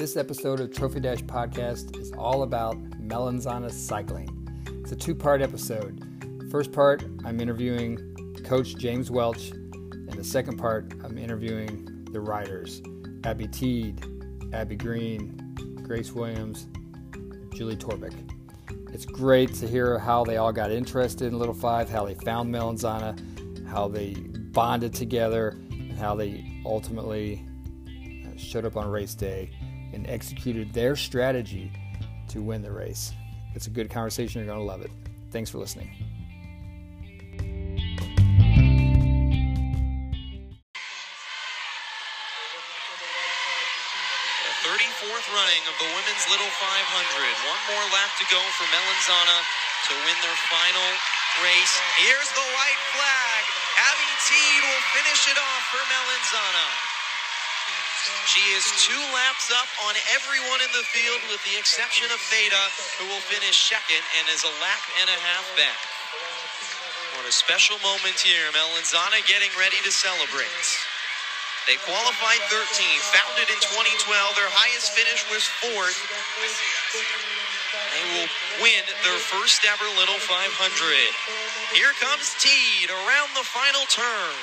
This episode of Trophy Dash Podcast is all about Melanzana cycling. It's a two part episode. First part, I'm interviewing Coach James Welch, and the second part, I'm interviewing the riders Abby Teed, Abby Green, Grace Williams, Julie Torbeck. It's great to hear how they all got interested in Little Five, how they found Melanzana, how they bonded together, and how they ultimately uh, showed up on race day and executed their strategy to win the race. It's a good conversation. You're going to love it. Thanks for listening. Thirty-fourth running of the women's Little 500. One more lap to go for Melanzana to win their final race. Here's the white flag. Abby Teed will finish it off for Melanzana. She is two laps up on everyone in the field with the exception of Theta, who will finish second and is a lap and a half back. What a special moment here. Melanzana getting ready to celebrate. They qualified 13, founded in 2012. Their highest finish was fourth. They will win their first ever Little 500. Here comes Teed around the final turn.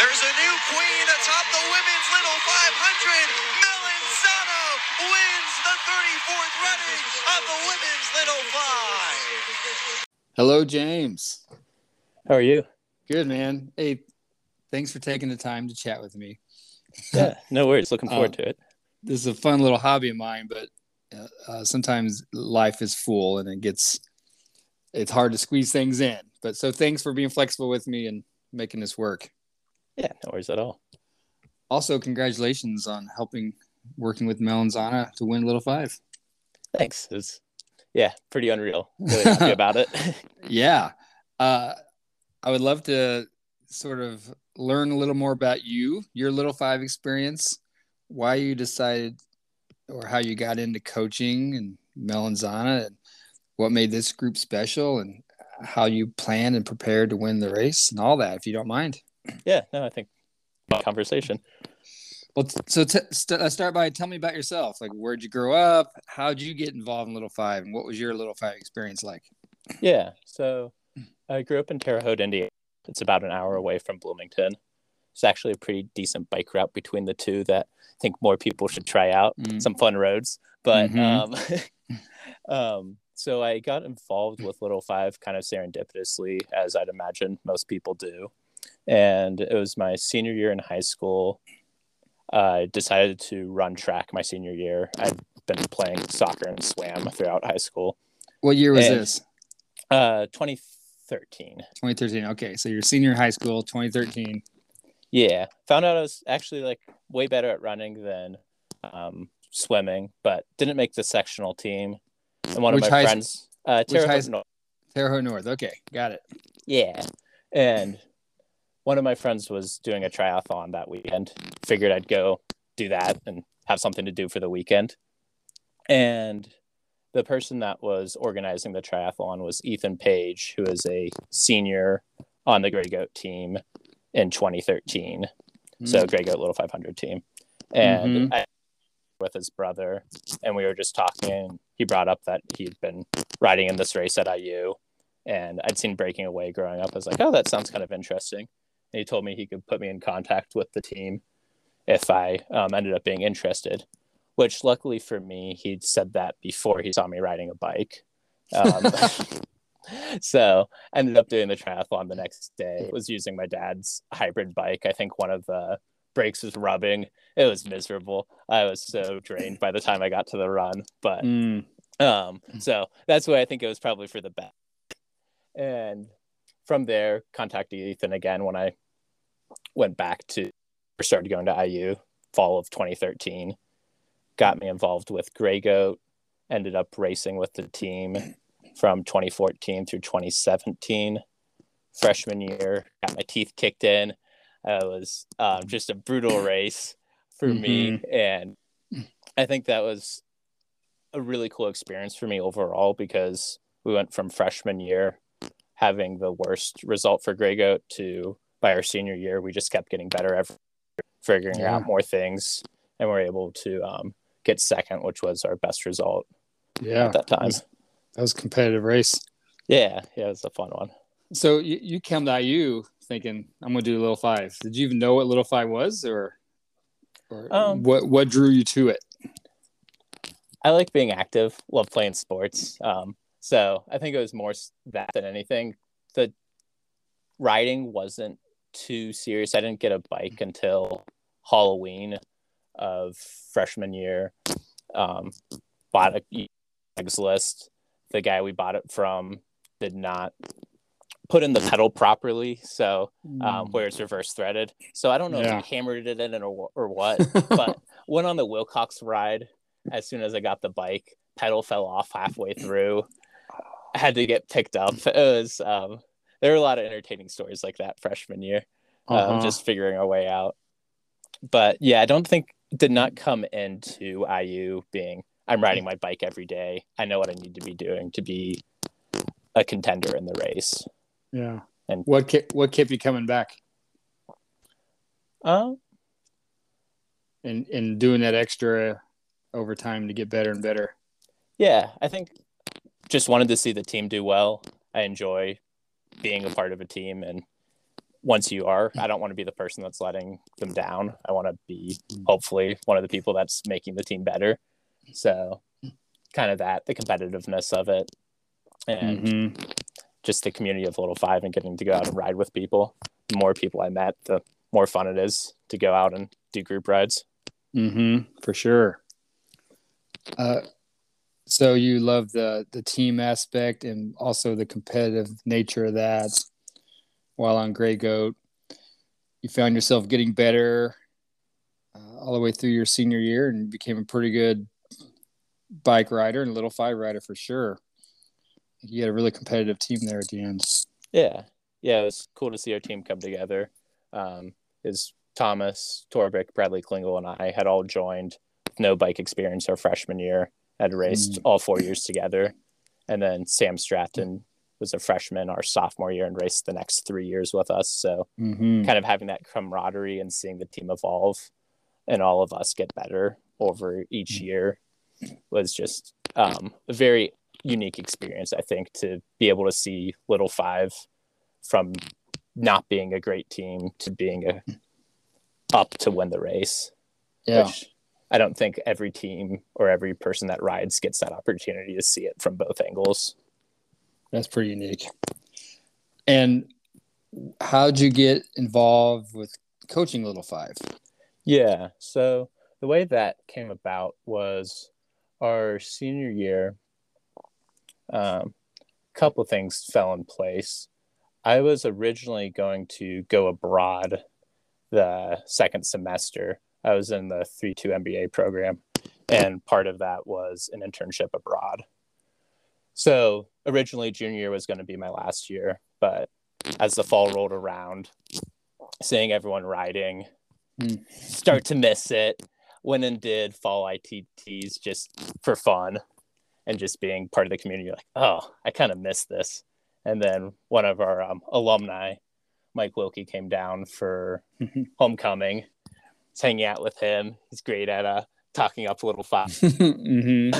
There's a new queen atop the women's Little 500. Melanzana wins the 34th running of the women's Little 5. Hello, James. How are you? Good, man. Hey, thanks for taking the time to chat with me. Yeah, no worries. Looking forward Uh, to it. This is a fun little hobby of mine, but uh, sometimes life is full and it gets it's hard to squeeze things in. But so thanks for being flexible with me and making this work. Yeah, no worries at all. Also, congratulations on helping working with Melanzana to win Little Five. Thanks. It's yeah, pretty unreal. Really happy about it. Yeah. Uh, I would love to sort of learn a little more about you, your Little Five experience, why you decided or how you got into coaching and Melanzana, and what made this group special, and how you planned and prepared to win the race, and all that, if you don't mind. yeah, no, I think conversation. Well, so t- st- start by tell me about yourself. Like, where'd you grow up? How'd you get involved in Little Five, and what was your Little Five experience like? Yeah, so I grew up in Terre Haute, Indiana. It's about an hour away from Bloomington. It's actually a pretty decent bike route between the two that I think more people should try out. Mm. Some fun roads, but Mhm. um, um, so I got involved with Little Five kind of serendipitously, as I'd imagine most people do. And it was my senior year in high school. I decided to run track my senior year. I'd been playing soccer and swam throughout high school. What year was And- this? Uh, 2013. 2013. Okay, so you're senior high school, 2013. Yeah, found out I was actually like way better at running than um, swimming, but didn't make the sectional team. And one Which of my friends, uh, Terre Haute North- Terre Haute North. Okay, got it. yeah, and one of my friends was doing a triathlon that weekend. Figured I'd go do that and have something to do for the weekend. And the person that was organizing the triathlon was Ethan Page, who is a senior on the Grey Goat team in 2013. so Grey Goat Little 500 team, and Mhm. I with his brother, and we were just talking. He brought up that he'd been riding in this race at IU, and I'd seen Breaking Away growing up. I was like, oh, that sounds kind of interesting. And he told me he could put me in contact with the team if I um, ended up being interested. Which, luckily for me, he'd said that before he saw me riding a bike. Um, so I ended up doing the triathlon the next day. Was using my dad's hybrid bike. I think one of the brakes was rubbing. It was miserable. I was so drained by the time I got to the run. But Mm. um, so that's why I think it was probably for the best. And from there, contacted Ethan again when I went back to or started going to IU fall of 2013. Got me involved with Grey Goat. Ended up racing with the team from 2014 through 2017. Freshman year, got my teeth kicked in. It was um, just a brutal race for me, and I think that was a really cool experience for me overall because we went from freshman year having the worst result for Grey Goat to by our senior year, we just kept getting better every figuring Yeah. out more things, and we're able to um, get second, which was our best result Yeah, at that time. Was- that was a competitive race. Yeah, yeah, it was a fun one. So you, you came to IU thinking I'm going to do little five. Did you even know what little five was, or, or Um, what what drew you to it? I like being active, love playing sports. Um, so I think it was more that than anything. The riding wasn't too serious. I didn't get a bike until Halloween of freshman year. Um, bought a Craigslist. The guy we bought it from did not put in the pedal properly, so um, where it's reverse threaded. So I don't know Yeah. if he hammered it in or, or what, but went on the Wilcox ride as soon as I got the bike. Pedal fell off halfway through. I had to get picked up. It was um, there were a lot of entertaining stories like that freshman year. Uh-huh. Um, just figuring our way out. But yeah, I don't think did not come into IU being I'm riding my bike every day. I know what I need to be doing to be a contender in the race. yeah. and- what kept what kept you coming back Um, and and doing that extra overtime to get better and better? yeah, I think just wanted to see the team do well. I enjoy being a part of a team and once you are, I don't want to be the person that's letting them down. I want to be hopefully one of the people that's making the team better. So kind of that, the competitiveness of it and Mhm. just the community of Little Five and getting to go out and ride with people. The more people I met, the more fun it is to go out and do group rides. Mm-hmm. For sure. Uh, so you love the the team aspect and also the competitive nature of that. While on Grey Goat, you found yourself getting better uh, all the way through your senior year and became a pretty good bike rider and little five rider for sure. You had a really competitive team there at the end. Yeah, yeah, it was cool to see our team come together. Um, is Thomas Torbick, Bradley Klingel, and I had all joined with no bike experience our freshman year. Had raced all four years together, and then Sam Stratton was a freshman our sophomore year and raced the next three years with us. So Mm-hmm. kind of having that camaraderie and seeing the team evolve and all of us get better over each year was just um, a very unique experience, I think, to be able to see Little Five from not being a great team to being a up to win the race. Yeah. Which I don't think every team or every person that rides gets that opportunity to see it from both angles. That's pretty unique. And how'd you get involved with coaching Little Five? Yeah. So the way that came about was our senior year. Um, a couple things fell in place. I was originally going to go abroad the second semester. I was in the 3 2 MBA program, and part of that was an internship abroad. So originally, junior year was going to be my last year, but as the fall rolled around, seeing everyone riding, Hmm. start to miss it. Went and did fall ITTs just for fun and just being part of the community. Like, oh, I kind of miss this. And then one of our um, alumni, Mike Wilkie, came down for homecoming. Was hanging out with him. He's great at uh, talking up a Little Five. mm-hmm.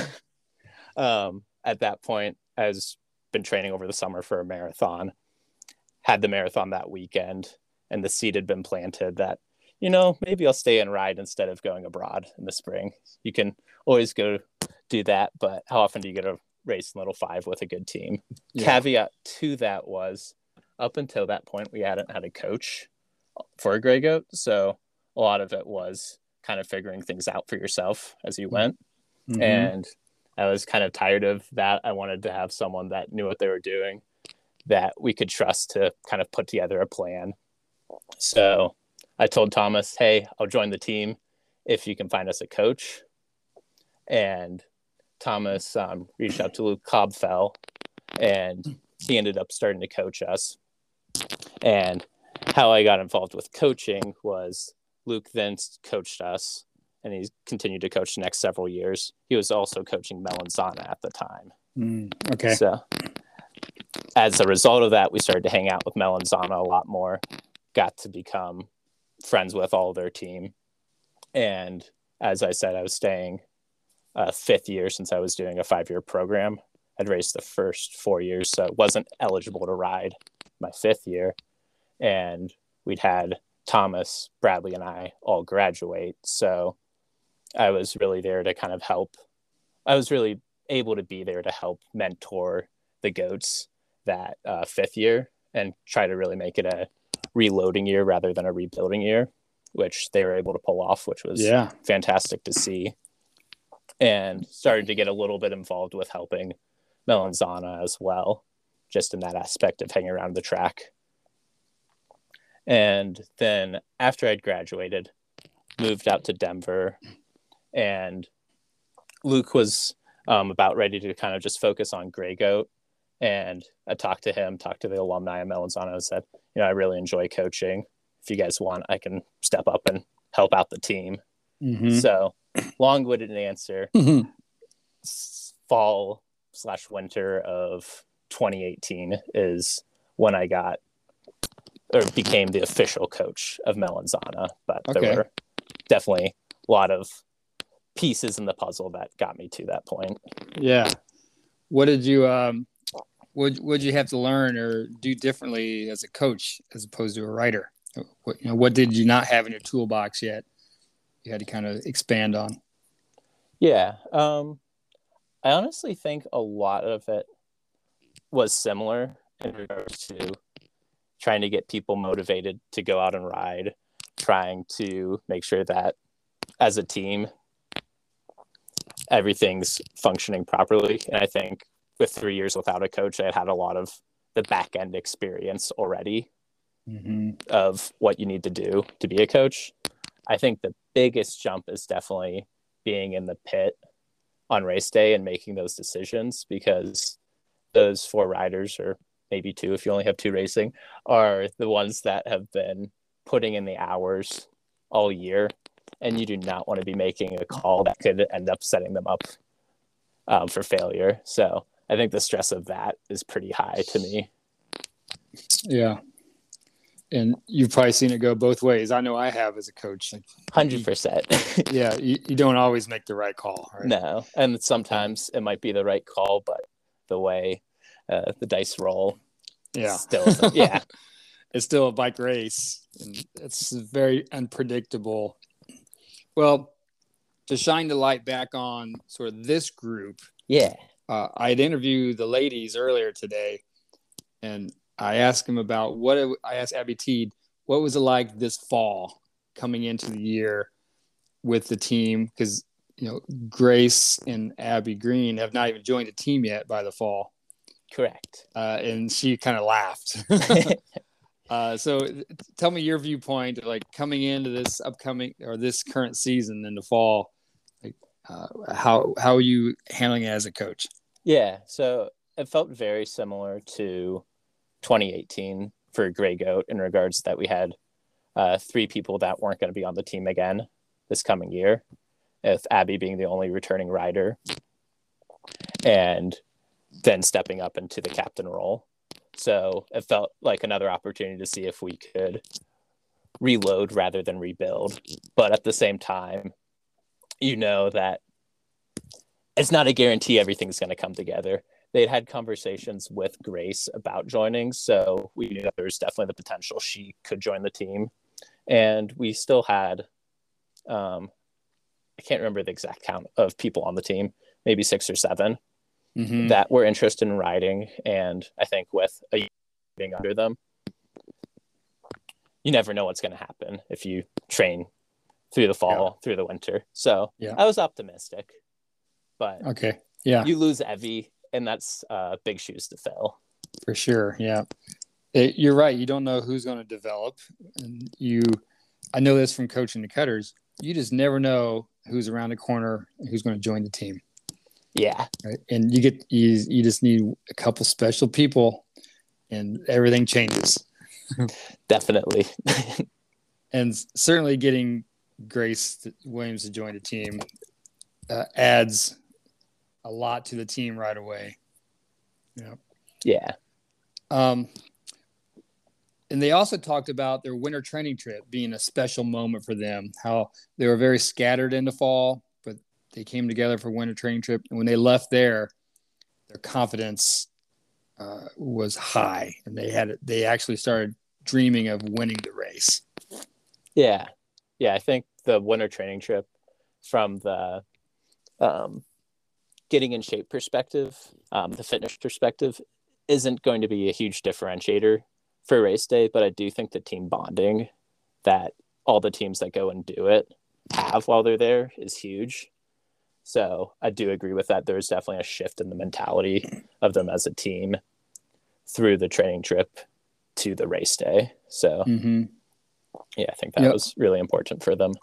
um, at that point, I was been training over the summer for a marathon. Had the marathon that weekend, and the seed had been planted that you know maybe I'll stay and ride instead of going abroad in the spring. You can always go do that, but how often do you get a race in Little Five with a good team? Yeah. Caveat to that was up until that point we hadn't had a coach for a Grey Goat, so a lot of it was kind of figuring things out for yourself as you went Mm-hmm. and I was kind of tired of that. I wanted to have someone that knew what they were doing, that we could trust to kind of put together a plan. So I told Thomas, "Hey, I'll join the team if you can find us a coach." And Thomas um, reached out to Luke Cobfell, and he ended up starting to coach us. And how I got involved with coaching was Luke then coached us and he's continued to coach the next several years. He was also coaching Melanzana at the time. Mm, okay. So as a result of that, we started to hang out with Melanzana a lot more, got to become friends with all their team. And as I said, I was staying a fifth year since I was doing a five year program. I'd raced the first four years, so I wasn't eligible to ride my fifth year. And we'd had Thomas, Bradley, and I all graduate. So I was really there to kind of help. I was really able to be there to help mentor the goats that uh, fifth year and try to really make it a reloading year rather than a rebuilding year, which they were able to pull off, which was Yeah. fantastic to see. And started to get a little bit involved with helping Melanzana as well, just in that aspect of hanging around the track. And then after I'd graduated, moved out to Denver, and Luke was um, about ready to kind of just focus on Grey Goat. And I talked to him, talked to the alumni of Melanzana, and said, you know, I really enjoy coaching. If you guys want, I can step up and help out the team. Mhm. So, long-winded answer. Mhm. Fall slash winter of 2018 is when I got or became the official coach of Melanzana. But Okay. there were definitely a lot of pieces in the puzzle that got me to that point. Yeah. What did you um what would you have to learn or do differently as a coach as opposed to a writer? What you know, what did you not have in your toolbox yet? You had to kind of expand on. Yeah. Um, I honestly think a lot of it was similar in regards to trying to get people motivated to go out and ride, trying to make sure that as a team, everything's functioning properly. And I think with three years without a coach, I had had a lot of the back end experience already Mm-hmm. of what you need to do to be a coach. I think the biggest jump is definitely being in the pit on race day and making those decisions because those four riders, or maybe two if you only have two racing, are the ones that have been putting in the hours all year. And you do not want to be making a call that could end up setting them up um, for failure. So I think the stress of that is pretty high to me. Yeah. And you've probably seen it go both ways. I know I have as a coach. Like, 100%. yeah, you, you don't always make the right call. Right? No, and sometimes it might be the right call, but the way uh, the dice roll, Yeah. still, yeah, it's still a bike race and it's very unpredictable well to shine the light back on sort of this group yeah, uh, I had interviewed the ladies earlier today and i asked them about what it, i asked abby teed what was it like this fall coming into the year with the team? Because you know grace and abby green have not even joined the team yet by the fall. Correct. uh, and she kind of laughed. Uh, so tell me your viewpoint, like coming into this upcoming or this current season in the fall, uh, how how are you handling it as a coach? yeah, so it felt very similar to 2018 for Grey Goat in regards that we had uh, three people that weren't going to be on the team again this coming year, with Abby being the only returning rider, and then stepping up into the captain role. So it felt like another opportunity to see if we could reload rather than rebuild. But at the same time, you know that it's not a guarantee everything's going to come together. They'd had conversations with Grace about joining, so we knew that there was definitely the potential she could join the team. And we still had, um, I can't remember the exact count of people on the team, maybe six or seven Mm-hmm. that were interested in riding. And I think with a year being under them, you never know what's going to happen if you train through the fall, through the winter. So Yeah. I was optimistic, but Okay, yeah, you lose Evie, and that's uh, big shoes to fill. for sure. Yeah, It- you're right. You don't know who's going to develop, and you. I know this from coaching the cutters. You just never know who's around the corner, and who's going to join the team. Yeah, right? And you get you, you just need a couple special people, and everything changes. definitely. And certainly, getting Grace Williams to join the team uh, adds a lot to the team right away. Yeah. yeah. Um, and they also talked about their winter training trip being a special moment for them. How they were very scattered in the fall, but they came together for winter training trip. And when they left there, their confidence uh, was high, and they had they actually started dreaming of winning the race. Yeah, yeah. I think the winter training trip, from the um, getting in shape perspective, um, the fitness perspective, isn't going to be a huge differentiator for race day. But I do think the team bonding that all the teams that go and do it have while they're there is huge. So I do agree with that. There's definitely a shift in the mentality of them as a team through the training trip to the race day. So Mm-hmm. Yeah, I think that Yep. was really important for them.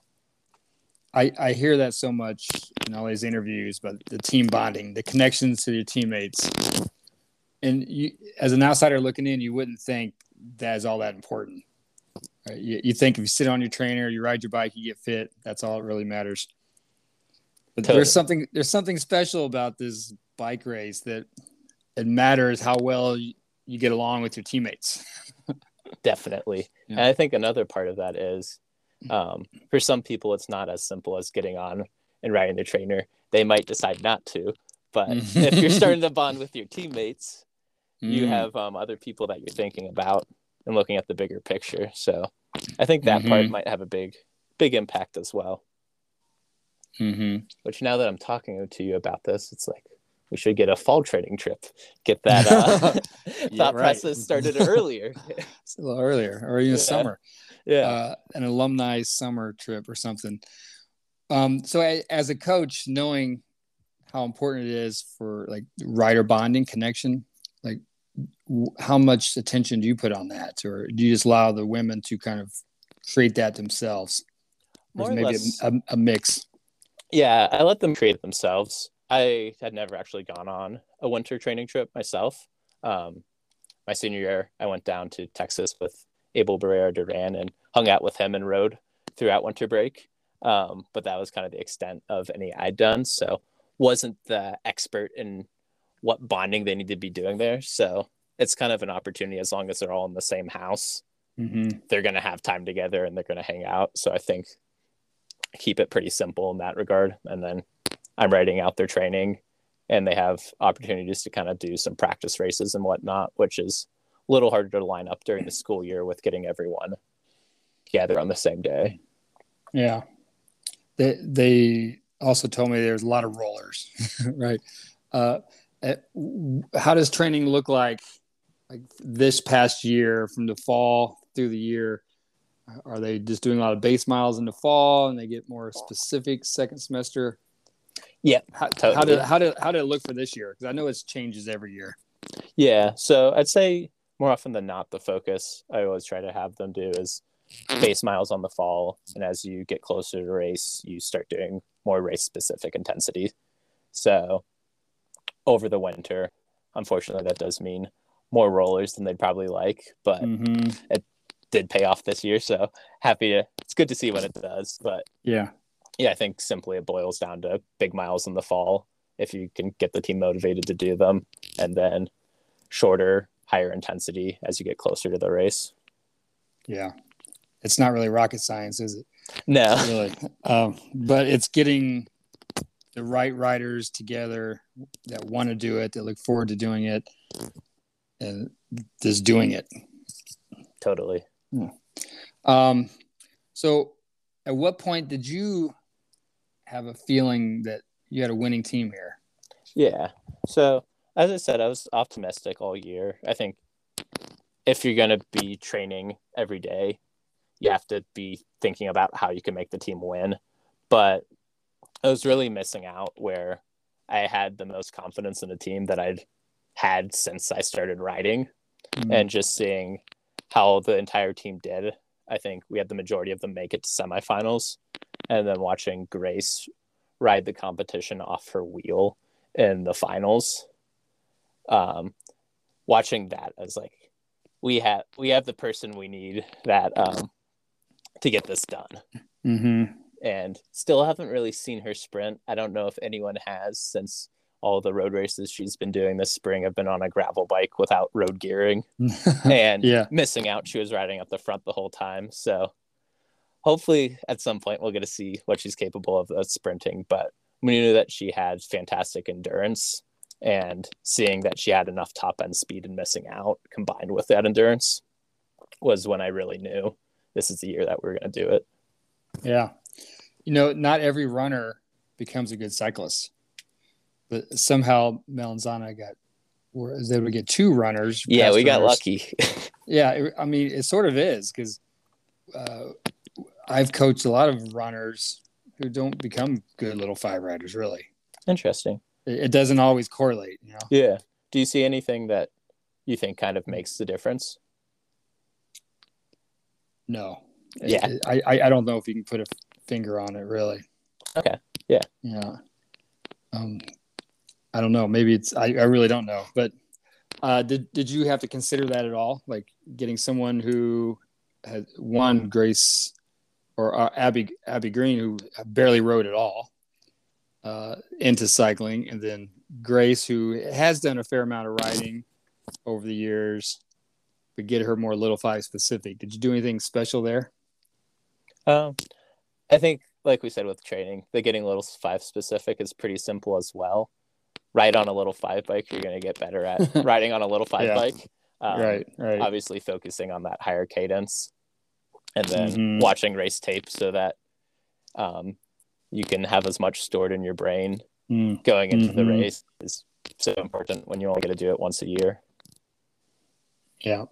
I, I hear that so much in all these interviews, but the team bonding, the connections to your teammates. And you, as an outsider looking in, you wouldn't think that is all that important. Right? You, you think if you sit on your trainer, you ride your bike, you get fit, that's all that really matters. But Totally. there's something there's something special about this bike race that it matters how well you, you get along with your teammates. Definitely. Yeah. And I think another part of that is um, for some people, it's not as simple as getting on and riding the trainer. They might decide not to. But if you're starting to bond with your teammates, you Mm. have um, other people that you're thinking about and looking at the bigger picture. So I think that part Mhm. might have a big, big impact as well. Mhm. Which now that I'm talking to you about this, it's like we should get a fall training trip. Get that uh, Yeah, thought right. process started earlier. A little earlier, or even Yeah. summer. yeah. uh, an alumni summer trip or something. Um, so a, as a coach, knowing how important it is for like rider bonding connection, like w- how much attention do you put on that, or do you just allow the women to kind of create that themselves? Or More or maybe less. a, a, a mix. Yeah, I let them create it themselves. I had never actually gone on a winter training trip myself. Um, my senior year, I went down to Texas with Abel Barrera Duran and hung out with him and rode throughout winter break. Um, but that was kind of the extent of any I'd done. So wasn't the expert in what bonding they need to be doing there. So it's kind of an opportunity as long as they're all in the same house Mm-hmm. they're going to have time together and they're going to hang out. So I think keep it pretty simple in that regard. And then I'm writing out their training and they have opportunities to kind of do some practice races and whatnot, which is a little harder to line up during the school year with getting everyone together on the same day. Yeah. They they also told me there's a lot of rollers, right? Uh, eh, how does training look like like this past year from the fall through the year? Are they just doing a lot of base miles in the fall and they get more specific second semester? Yeah, How, how did how did how did it look for this year? Because I know it changes every year. Yeah. So I'd say more often than not, the focus I always try to have them do is base miles on the fall. And as you get closer to race, you start doing more race specific intensity. So over the winter, unfortunately, that does mean more rollers than they'd probably like, but Mm-hmm. did pay off this year. So happy to, it's good to see what it does. But Yeah. Yeah, I think simply it boils down to big miles in the fall if you can get the team motivated to do them, and then shorter, higher intensity as you get closer to the race. Yeah. It's not really rocket science, is it? No, really. Um, but it's getting the right riders together that want to do it, that look forward to doing it, and just doing it. totally. Um, so, at what point did you have a feeling that you had a winning team here? Yeah. So as I said, I was optimistic all year. I think if you're going to be training every day, you have to be thinking about how you can make the team win. But I was really missing out where I had the most confidence in the team that I'd had since I started riding Mm. and just seeing how the entire team did. I think we had the majority of them make it to semifinals, and then watching Grace ride the competition off her wheel in the finals. Um, watching that, I was like, we have we have the person we need that um, to get this done, Mm-hmm. and still haven't really seen her sprint. I don't know if anyone has since all the road races she's been doing this spring have been on a gravel bike without road gearing and Yeah. missing out. She was riding up the front the whole time. So hopefully at some point we'll get to see what she's capable of sprinting. But we knew that she had fantastic endurance and seeing that she had enough top end speed and missing out combined with that endurance was when I really knew this is the year that we are going to do it. Yeah. You know, not every runner becomes a good cyclist, but somehow Melanzana got, was able to get two runners. Yeah, we got lucky. Yeah, it, I mean, it sort of is because uh, I've coached a lot of runners who don't become good little five riders. Really, Interesting. it, it doesn't always correlate. You know, Yeah. Do you see anything that you think kind of makes the difference? no. Yeah. It- I, I I don't know if you can put a finger on it. Really. Okay. Yeah. Yeah. Um, I don't know. Maybe it's I, I really don't know. But uh, did did you have to consider that at all? Like getting someone who had one Grace or uh, Abby Abby Green who barely rode at all uh, into cycling, and then Grace who has done a fair amount of riding over the years, but get her more little five specific. Did you do anything special there? Um, I think, like we said with training, the getting little five specific is pretty simple as well. Ride on a little five bike, you're going to get better at riding on a little five Yeah. bike. Um, right. Right. Obviously, focusing on that higher cadence and then Mhm. watching race tape so that um, you can have as much stored in your brain Mm. going into the Mhm. race is so important when you only get to do it once a year. Yeah.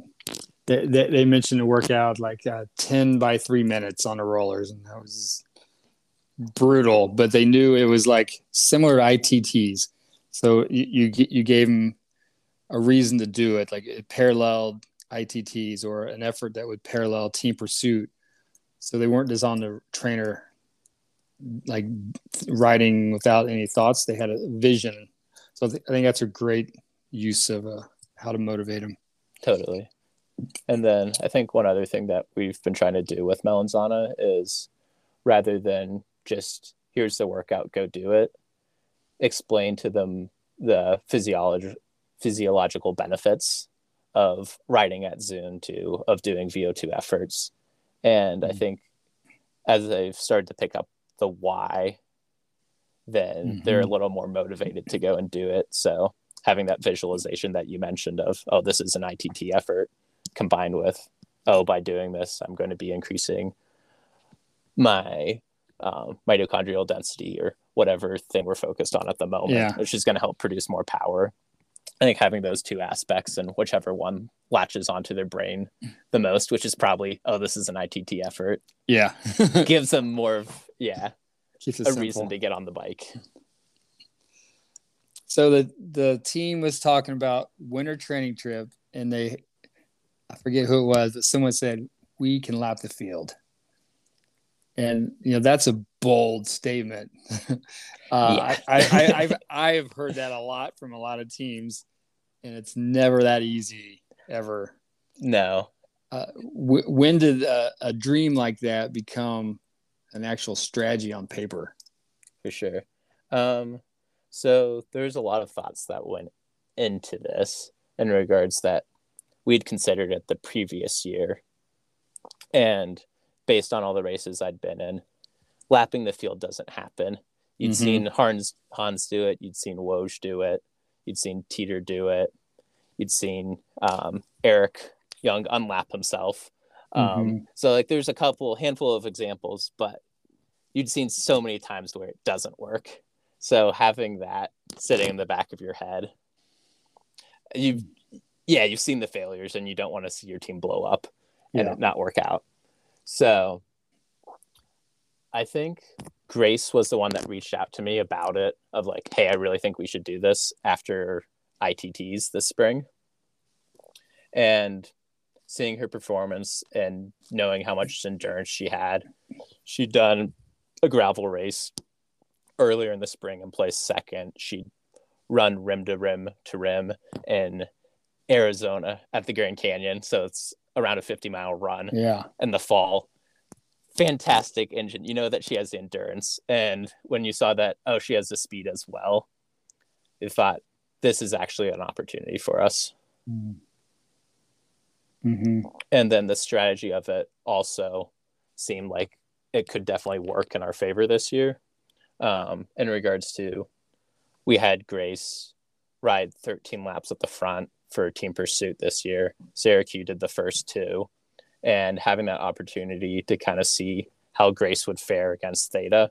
They, they, they mentioned a workout like uh, 10 by three minutes on the rollers, and that was brutal, but they knew it was like similar to ITTs. So you, you, you gave them a reason to do it, like it paralleled ITTs or an effort that would parallel team pursuit. So they weren't just on the trainer, like riding without any thoughts. They had a vision. So I, th- I think that's a great use of uh, how to motivate them. Totally. And then I think one other thing that we've been trying to do with Melanzana is rather than just here's the workout, go do it, explain to them the physiology physiological benefits of riding at Zone 2 of doing VO2 efforts. And I Mhm. think as they've started to pick up the why, then they're a little more motivated to go and do it. So having that visualization that you mentioned of, oh, this is an ITT effort combined with, oh, by doing this, I'm going to be increasing my um, mitochondrial density or whatever thing we're focused on at the moment, Yeah. which is going to help produce more power. I think having those two aspects and whichever one latches onto their brain the most, which is probably, oh, this is an ITT effort, Yeah. gives them more of, yeah, Keeps a simple. reason to get on the bike. So the the team was talking about winter training trip, and they, I forget who it was, but someone said we can lap the field, and you know that's a bold statement. uh, Yeah. I, I, I've I've heard that a lot from a lot of teams, and it's never that easy ever. No, Uh, w- when did a, a dream like that become an actual strategy on paper? for sure. Um, so there's a lot of thoughts that went into this in regards that we'd considered it the previous year, and based on all the races I'd been in, lapping the field doesn't happen. You'd Mhm. seen Hans Hans do it. You'd seen Woj do it. You'd seen Teeter do it. You'd seen um, Eric Young unlap himself. Um, So like, there's a couple handful of examples, but you'd seen so many times where it doesn't work. So having that sitting in the back of your head, you've yeah, you've seen the failures and you don't want to see your team blow up and Yeah. not work out. So I think Grace was the one that reached out to me about it of like, hey, I really think we should do this after ITTs this spring. And seeing her performance and knowing how much endurance she had, she'd done a gravel race earlier in the spring and placed second. She'd run rim to rim to rim in Arizona at the Grand Canyon. So it's around a 50 mile run Yeah. in the fall. Fantastic engine. You know that she has the endurance. And when you saw that, oh, she has the speed as well, we thought this is actually an opportunity for us. Mm-hmm. And then the strategy of it also seemed like it could definitely work in our favor this year. Um, in regards to, we had Grace ride 13 laps at the front for team pursuit this year. Syracuse did the first two, and having that opportunity to kind of see how Grace would fare against Theta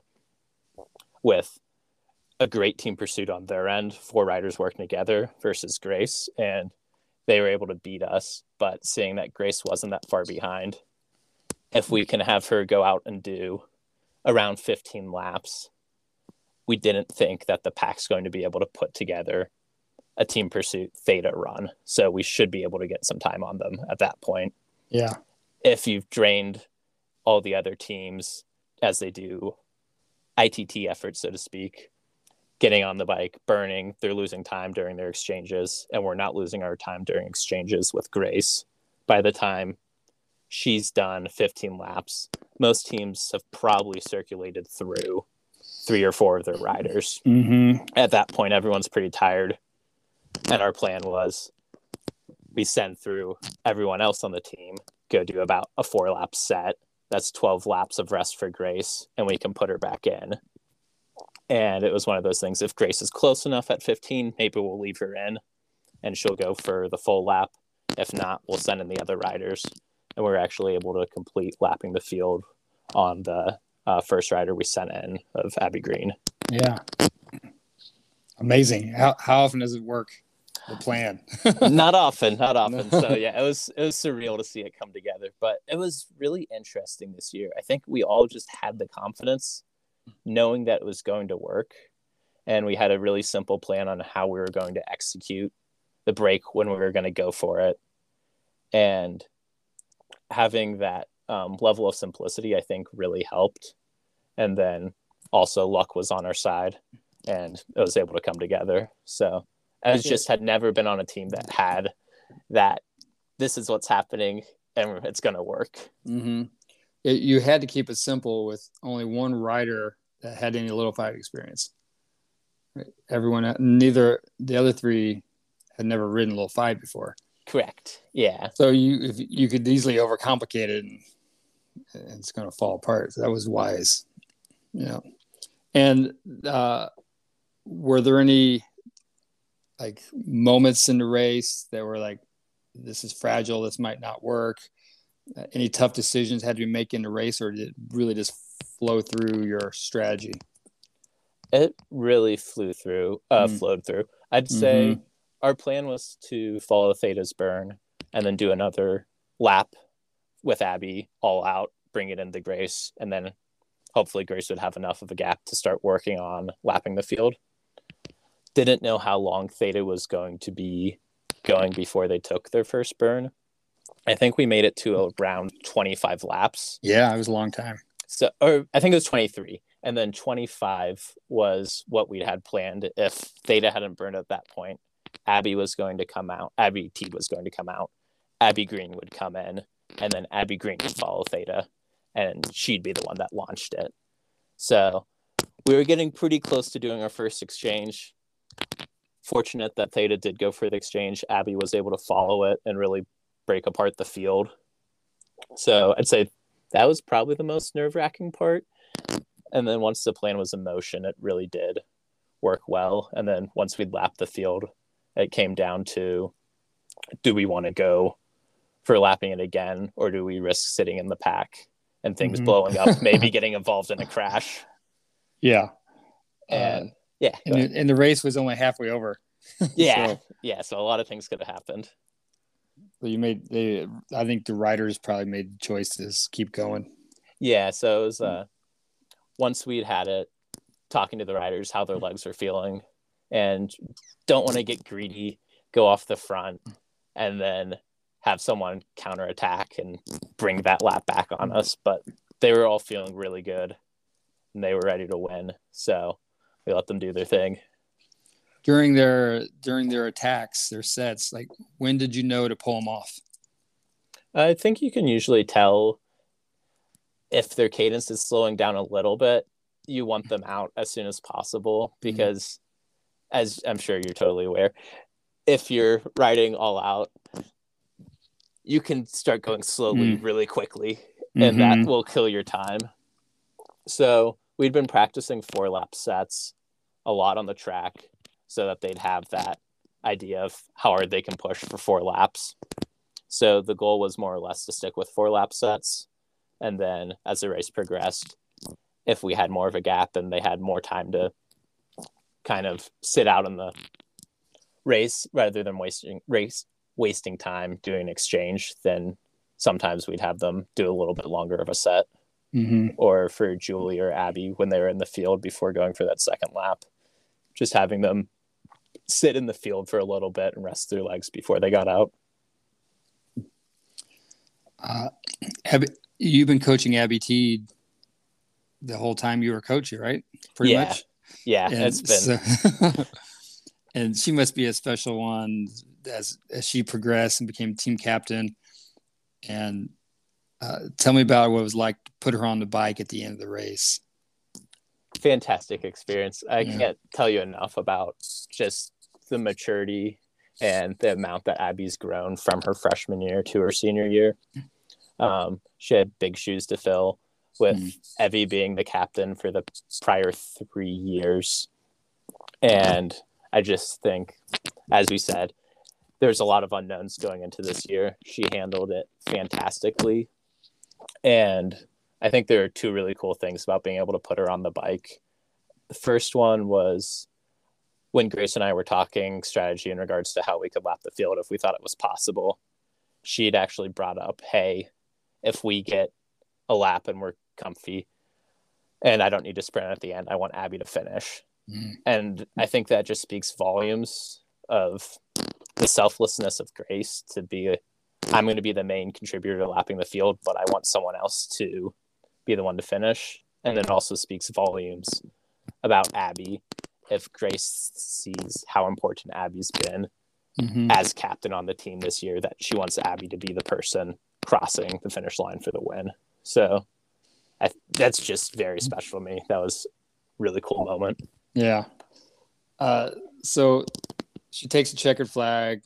with a great team pursuit on their end, four riders working together versus Grace, and they were able to beat us. But seeing that Grace wasn't that far behind, if we can have her go out and do around 15 laps, we didn't think that the pack's going to be able to put together a team pursuit theta run. So we should be able to get some time on them at that point. Yeah. If you've drained all the other teams as they do ITT efforts, so to speak, getting on the bike, burning, they're losing time during their exchanges, and we're not losing our time during exchanges with Grace. By the time she's done 15 laps, most teams have probably circulated through three or four of their riders. Mm-hmm. At that point, everyone's pretty tired. And our plan was we send through everyone else on the team, go do about a four lap set. That's 12 laps of rest for Grace, and we can put her back in. And it was one of those things if Grace is close enough at 15, maybe we'll leave her in and she'll go for the full lap. If not, we'll send in the other riders. And we're actually able to complete lapping the field on the uh, first rider we sent in of Abby Green. Yeah. Amazing. How, how often does it work? The plan. not often, not often. So yeah, it was it was surreal to see it come together, but it was really interesting this year. I think we all just had the confidence knowing that it was going to work and we had a really simple plan on how we were going to execute the break when we were going to go for it. And having that um, level of simplicity, I think, really helped. And then also luck was on our side and it was able to come together. So I was just had never been on a team that had that this is what's happening and it's going to work. Mm-hmm. It, you had to keep it simple with only one rider that had any little five experience. Right? Everyone, neither the other three had never ridden little five before. Correct. Yeah. So you if you could easily overcomplicate it, and, and it's going to fall apart. So that was wise. Yeah. And uh, were there any like moments in the race that were like, this is fragile, this might not work? Uh, any tough decisions had to be made in the race, or did it really just flow through your strategy? It really flew through, uh, Mm. flowed through. I'd say our plan was to follow Theta's burn and then do another lap with Abby all out, bring it into Grace, and then hopefully Grace would have enough of a gap to start working on lapping the field. Didn't know how long Theta was going to be going before they took their first burn. I think we made it to around 25 laps. Yeah, it was a long time. So, or I think it was 23. And then 25 was what we had planned. If Theta hadn't burned at that point, Abby was going to come out. Abby T was going to come out. Abby Green would come in, and then Abby Green would follow Theta, and she'd be the one that launched it. So we were getting pretty close to doing our first exchange. Fortunate that Theta did go for the exchange. Abby was able to follow it and really break apart the field. So I'd say that was probably the most nerve wracking part. And then once the plan was in motion, it really did work well. And then once we'd lapped the field, it came down to do we want to go for lapping it again or do we risk sitting in the pack and things Mhm. blowing up, maybe getting involved in a crash? Yeah. And yeah, and, the, and the race was only halfway over. yeah, So, yeah. So a lot of things could have happened. so you made they I think the riders probably made the choice to keep going. Yeah, so it was uh once we'd had it, talking to the riders how their legs were feeling, and don't want to get greedy, go off the front, and then have someone counterattack and bring that lap back on us. But they were all feeling really good, and they were ready to win. So we let them do their thing. During their during their attacks, their sets, like when did you know to pull them off? I think you can usually tell if their cadence is slowing down a little bit. You want them out as soon as possible because as I'm sure you're totally aware, if you're riding all out, you can start going slowly Mm. really quickly, and that Mhm. will kill your time. So we'd been practicing four lap sets a lot on the track so that they'd have that idea of how hard they can push for four laps. So the goal was more or less to stick with four lap sets. And then as the race progressed, if we had more of a gap and they had more time to kind of sit out in the race rather than wasting race wasting time doing exchange, then sometimes we'd have them do a little bit longer of a set Mhm. or for Julie or Abby when they were in the field before going for that second lap. Just having them sit in the field for a little bit and rest their legs before they got out. Uh, Abby, you've been coaching Abby Teed the whole time you were coaching, right? Pretty Yeah. much. Yeah, And it's been so- and she must be a special one as as she progressed and became team captain. And uh, tell me about what it was like to put her on the bike at the end of the race. Fantastic experience. I Yeah. can't tell you enough about just the maturity and the amount that Abby's grown from her freshman year to her senior year. Um, she had big shoes to fill with Mm. Evie being the captain for the prior three years. And I just think, as we said, there's a lot of unknowns going into this year. She handled it fantastically. And I think there are two really cool things about being able to put her on the bike. The first one was when Grace and I were talking strategy in regards to how we could lap the field if we thought it was possible. She'd actually brought up, hey, if we get a lap and we're comfy and I don't need to sprint at the end, I want Abby to finish. Mm. And I think that just speaks volumes of the selflessness of Grace to be a, I'm going to be the main contributor to lapping the field, but I want someone else to be the one to finish. And it also speaks volumes about Abby if Grace sees how important Abby's been Mhm. as captain on the team this year, that she wants Abby to be the person crossing the finish line for the win. So I, that's just very special to me. That was a really cool moment. Yeah. Uh, so she takes a checkered flag.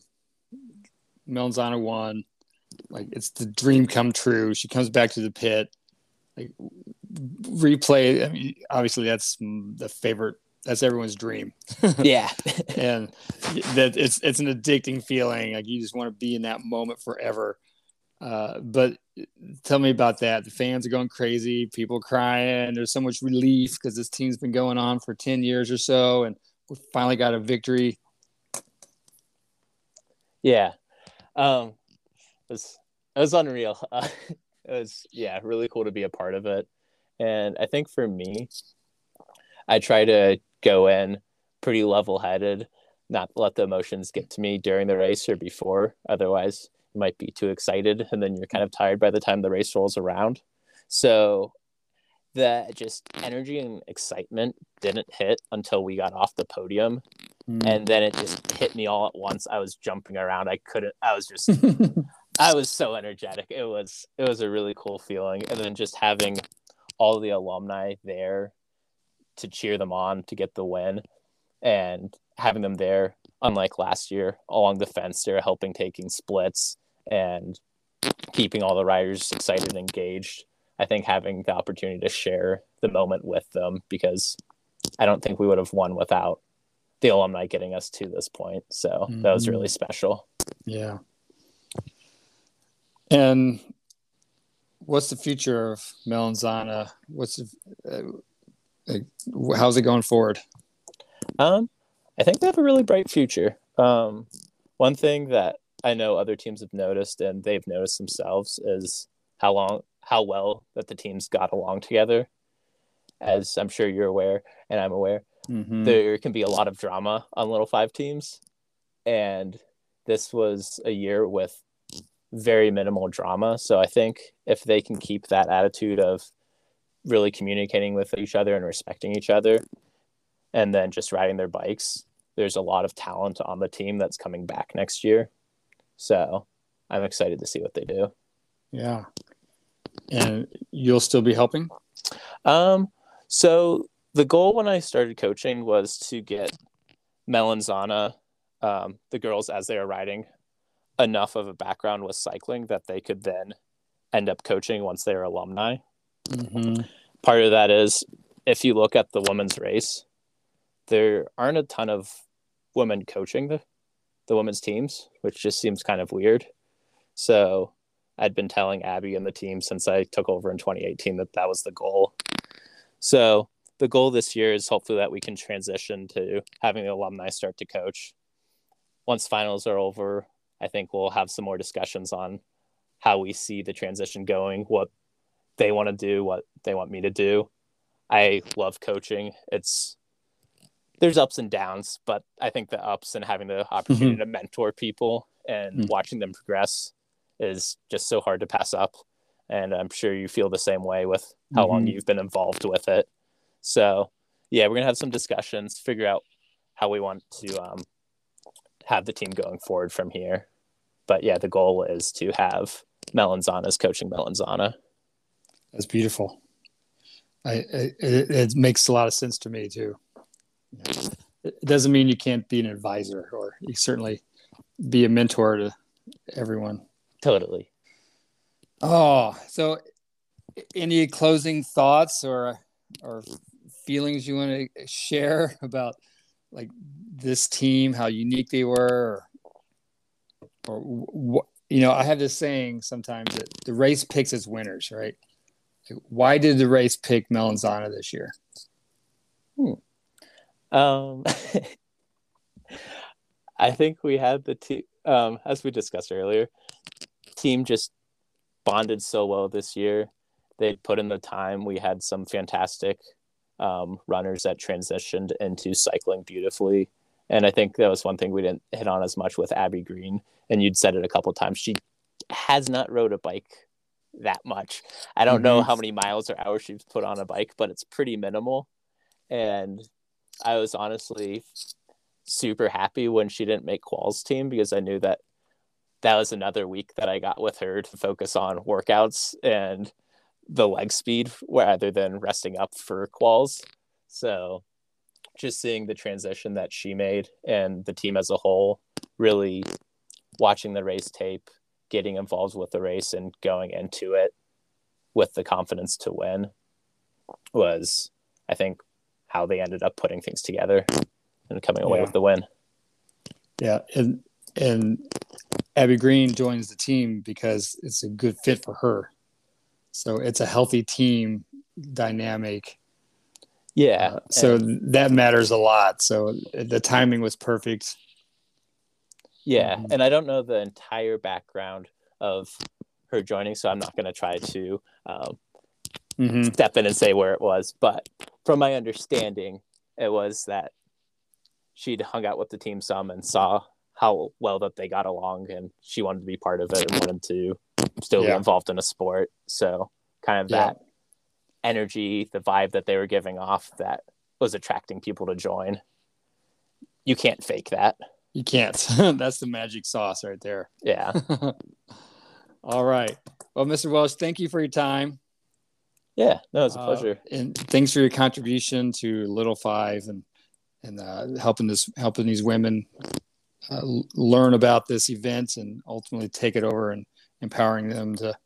Melanzana won. Like it's the dream come true. She comes back to the pit. Like replay. I mean, obviously that's the favorite. That's everyone's dream, Yeah. and that it's it's an addicting feeling. Like you just want to be in that moment forever. Uh, but tell me about that. The fans are going crazy. People crying. There's so much relief because this team's been going on for ten years or so, and we finally got a victory. Yeah. Um, it was it was unreal. Uh, it was yeah, really cool to be a part of it. And I think for me, I try to go in pretty level headed, not let the emotions get to me during the race or before. Otherwise, you might be too excited and then you're kind of tired by the time the race rolls around. So the just energy and excitement didn't hit until we got off the podium mm. and then it just hit me all at once. I was jumping around. I couldn't. I was just. I was so energetic. It was. It was a really cool feeling, and then just having all the alumni there to cheer them on to get the win, and having them there, unlike last year, along the fence, they're helping taking splits and keeping all the riders excited and engaged. I think having the opportunity to share the moment with them because I don't think we would have won without the alumni getting us to this point. So that was Mhm. really special. Yeah. And what's the future of Melanzana? What's the, uh, like, how's it going forward? Um, I think they have a really bright future. Um, one thing that I know other teams have noticed and they've noticed themselves is how long, how well that the teams got along together. As I'm sure you're aware, and I'm aware, Mm-hmm. there can be a lot of drama on little five teams and this was a year with very minimal drama so i think if they can keep that attitude of really communicating with each other and respecting each other and then just riding their bikes there's a lot of talent on the team that's coming back next year so i'm excited to see what they do Yeah. And you'll still be helping? Um, so the goal when I started coaching was to get Melanzana, um, the girls as they are riding, enough of a background with cycling that they could then end up coaching once they're alumni. Mm-hmm. Part of that is if you look at the women's race, there aren't a ton of women coaching the, the women's teams, which just seems kind of weird. So I'd been telling Abby and the team since I took over in 2018 that that was the goal. So the goal this year is hopefully that we can transition to having the alumni start to coach. Once finals are over, I think we'll have some more discussions on how we see the transition going, what they want to do, what they want me to do. I love coaching. It's there's ups and downs, but I think the ups and having the opportunity mm-hmm. to mentor people and mm-hmm. watching them progress is just so hard to pass up. And I'm sure you feel the same way with how mm-hmm. long you've been involved with it. So, yeah, we're going to have some discussions, figure out how we want to um, have the team going forward from here. But yeah, the goal is to have Melanzana as coaching Melanzana. That's beautiful. I, it, it, makes a lot of sense to me too. It doesn't mean you can't be an advisor, or you certainly be a mentor to everyone. Totally. Oh, so any closing thoughts or or feelings you want to share about like this team, how unique they were, or, or what? You know, I have this saying sometimes that the race picks its winners, right? Why did the race pick Melanzana this year? Hmm. Um, I think we had the team, um, as we discussed earlier, team just bonded so well this year. They put in the time. We had some fantastic um, runners that transitioned into cycling beautifully. And I think that was one thing we didn't hit on as much with Abby Green. And you'd said it a couple times. She has not rode a bike that much. I don't mm-hmm. know how many miles or hours she's put on a bike, but it's pretty minimal. And I was honestly super happy when she didn't make quals team because I knew that that was another week that I got with her to focus on workouts and the leg speed rather than resting up for quals. So just seeing the transition that she made and the team as a whole, really watching the race tape, getting involved with the race and going into it with the confidence to win was, I think, how they ended up putting things together and coming away yeah. with the win. Yeah, and and Abby Green joins the team because it's a good fit for her. So it's a healthy team dynamic. Yeah. Uh, so and, that matters a lot. So the timing was perfect. Yeah. Mm-hmm. And I don't know the entire background of her joining, so I'm not going to try to um, mm-hmm. step in and say where it was. But from my understanding, it was that she'd hung out with the team some and saw how well that they got along and she wanted to be part of it and wanted to still yeah. be involved in a sport so kind of that yeah. energy the vibe that they were giving off that was attracting people to join you can't fake that you can't that's the magic sauce right there yeah all right well mr Welsh, thank you for your time yeah no it's a uh, pleasure uh, and thanks for your contribution to little five and and uh, helping this helping these women uh, learn about this event and ultimately take it over and empowering them to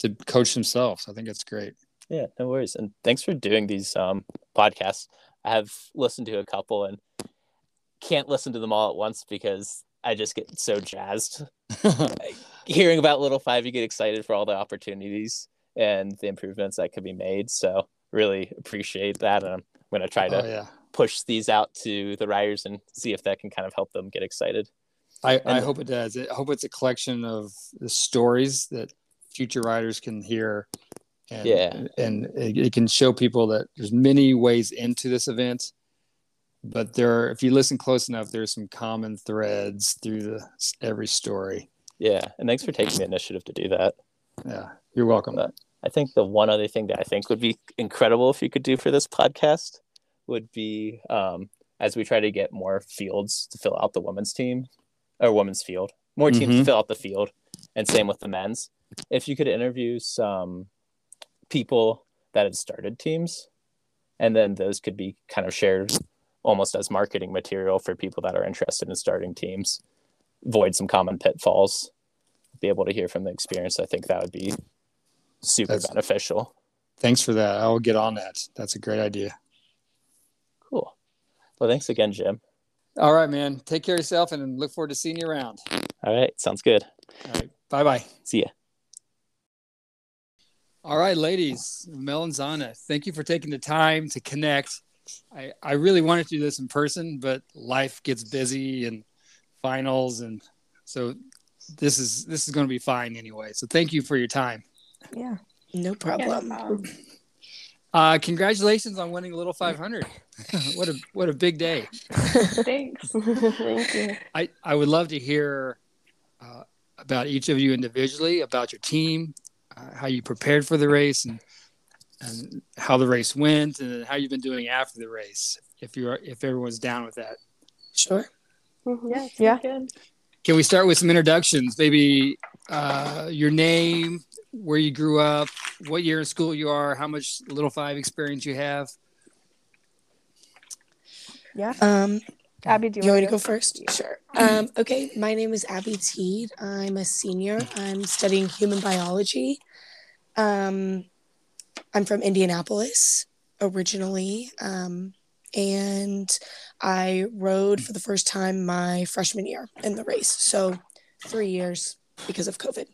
to coach themselves. I think it's great. Yeah, no worries. And thanks for doing these um, podcasts. I have listened to a couple and can't listen to them all at once because I just get so jazzed. Hearing about Little Five, you get excited for all the opportunities and the improvements that could be made. So really appreciate that. And I'm going to try to oh, yeah push these out to the riders and see if that can kind of help them get excited. I, I hope it does. I hope it's a collection of the stories that future riders can hear. And, yeah. And it, can show people that there's many ways into this event, but there are, if you listen close enough, there's some common threads through the, every story. Yeah. And thanks for taking the initiative to do that. Yeah. You're welcome. But I think the one other thing that I think would be incredible if you could do for this podcast would be um, as we try to get more fields to fill out the women's team or women's field, more teams mm-hmm. to fill out the field, and same with the men's. If you could interview some people that had started teams, and then those could be kind of shared almost as marketing material for people that are interested in starting teams, avoid some common pitfalls, be able to hear from the experience. I think that would be super That's- beneficial. Thanks for that. I will get on that. That's a great idea. Cool. Well, thanks again, Jim. All right, man. Take care of yourself and look forward to seeing you around. All right. Sounds good. All right. Bye bye. See ya. All right, ladies, Melanzana, thank you for taking the time to connect. I, I really wanted to do this in person, but life gets busy and finals and so this is this is going to be fine anyway. So thank you for your time. Yeah. No problem. Uh, congratulations on winning Little 500. what a what a big day. Thanks. Thank you. I, I would love to hear uh, about each of you individually, about your team, uh, how you prepared for the race, and and how the race went, and how you've been doing after the race. If you're if everyone's down with that, Sure. yeah. Yeah. Good. can we start with some introductions? Maybe uh, your name, where you grew up, what year in school you are, how much Little Five experience you have. Yeah. Um, Abby, do you you want me want to go first? Sure. Um, okay. My name is Abby Teed. I'm a senior. I'm studying human biology. Um, I'm from Indianapolis originally. Um, and I rode for the first time my freshman year in the race. So three years because of COVID.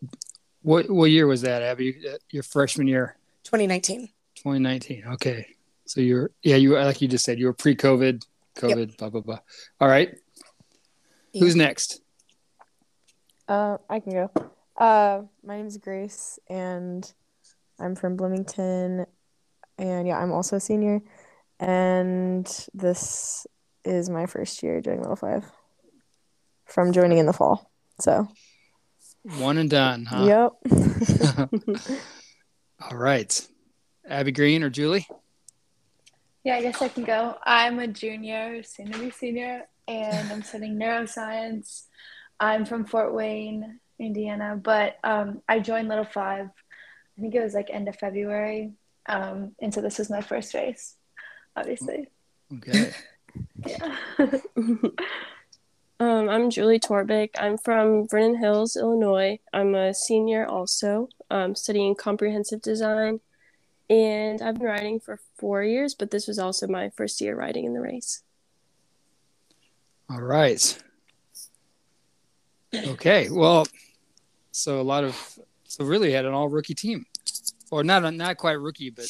What what year was that, Abby? Uh, Your freshman year, 2019. 2019. Okay, so you're yeah you like you just said you were pre-COVID, COVID, blah blah blah. All right, Yeah. who's next? Uh, I can go. Uh, my name is Grace, and I'm from Bloomington, and yeah, I'm also a senior, and this is my first year doing Little Five. From joining in the fall, so One and done, huh? yep. All right, Abby Green or Julie? Yeah, I guess I can go. I'm a junior, soon to be senior, and I'm studying neuroscience. I'm from Fort Wayne, Indiana, but um, I joined Little Five. I think it was like end of February, um, and so this was my first race, obviously. Okay, Yeah. Um, I'm Julie Torbick. I'm from Vernon Hills, Illinois. I'm a senior also, um, studying comprehensive design. And I've been riding for four years, but this was also my first year riding in the race. all right. Okay, well, so a lot of so really had an all rookie team, or not not quite rookie, but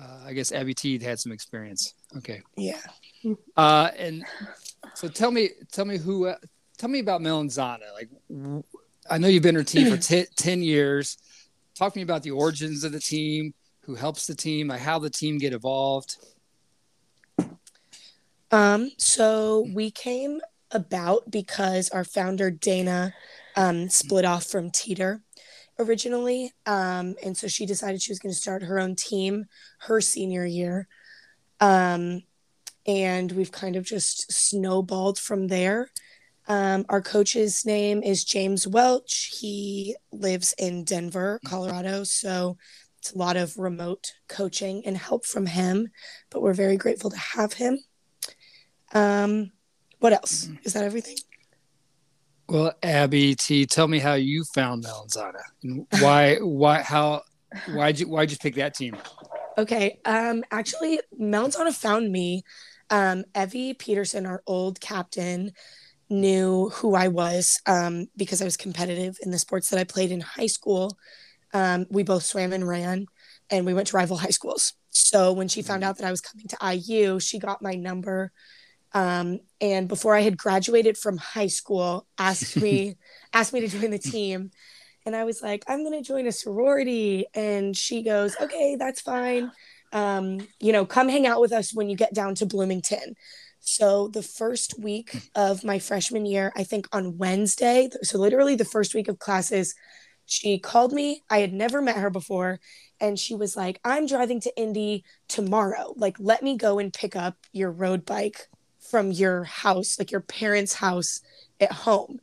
uh, I guess Abby Teed had some experience. Okay. Yeah. Uh, and so tell me, tell me who, uh, tell me about Melanzana. Like, I know you've been her team for t- 10 years. Talk to me about the origins of the team, who helps the team, like how the team get evolved. Um, so we came about because our founder Dana um, split off from Teter originally, um, and so she decided she was going to start her own team her senior year, um, and we've kind of just snowballed from there. Um, our coach's name is James Welch. He lives in Denver, Colorado, so it's a lot of remote coaching and help from him, but we're very grateful to have him. Um, what else? Is that everything? Well, Abby T, tell me how you found Melanzana and why, why, how, why'd you, why'd you pick that team? Okay. Um, actually, Melanzana found me. Um, Evie Peterson, our old captain, knew who I was um, because I was competitive in the sports that I played in high school. Um, we both swam and ran, and we went to rival high schools. So when she found out that I was coming to IU, she got my number. Um, and before I had graduated from high school, asked me asked me to join the team. And I was like, I'm gonna join a sorority. And she goes, Okay, that's fine. Um, you know, come hang out with us when you get down to Bloomington. So the first week of my freshman year, I think on Wednesday, so literally the first week of classes, she called me. I had never met her before. And she was like, I'm driving to Indy tomorrow. Like, let me go and pick up your road bike from your house, like your parents' house at home.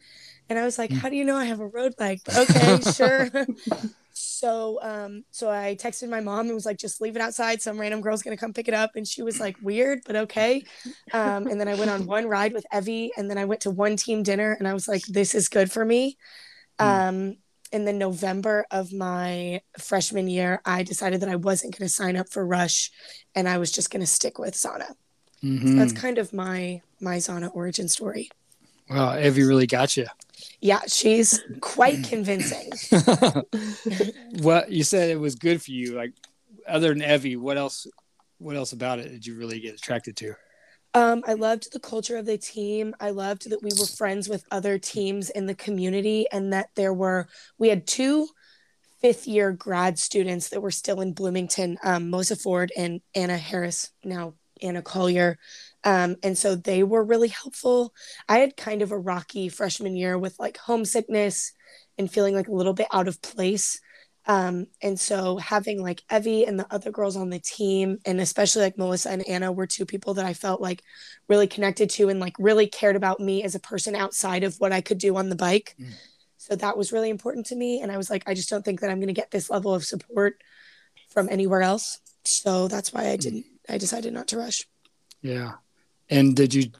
And I was like, How do you know I have a road bike? Okay, sure. So um so I texted my mom and was like just leave it outside some random girl's going to come pick it up and she was like weird but okay. Um and then I went on one ride with Evie and then I went to one team dinner and I was like this is good for me. Um in the November of my freshman year I decided that I wasn't going to sign up for Rush and I was just going to stick with Zana. Mhm. So that's kind of my my Zana origin story. Wow, Evie really got you. Yeah, she's quite convincing. what you said it was good for you. Like other than Evie, what else? What else about it did you really get attracted to? Um, I loved the culture of the team. I loved that we were friends with other teams in the community and that there were, we had two fifth year grad students that were still in Bloomington, um, Melissa Ford and Anna Harris, now Anna Collier. Um, and so they were really helpful. I had kind of a rocky freshman year with like homesickness and feeling like a little bit out of place. Um, and so having like Evie and the other girls on the team, and especially like Melissa and Anna, were two people that I felt like really connected to and like really cared about me as a person outside of what I could do on the bike. Mm. So that was really important to me. And I was like, I just don't think that I'm going to get this level of support from anywhere else. So that's why I didn't, I decided not to rush. Yeah. And did you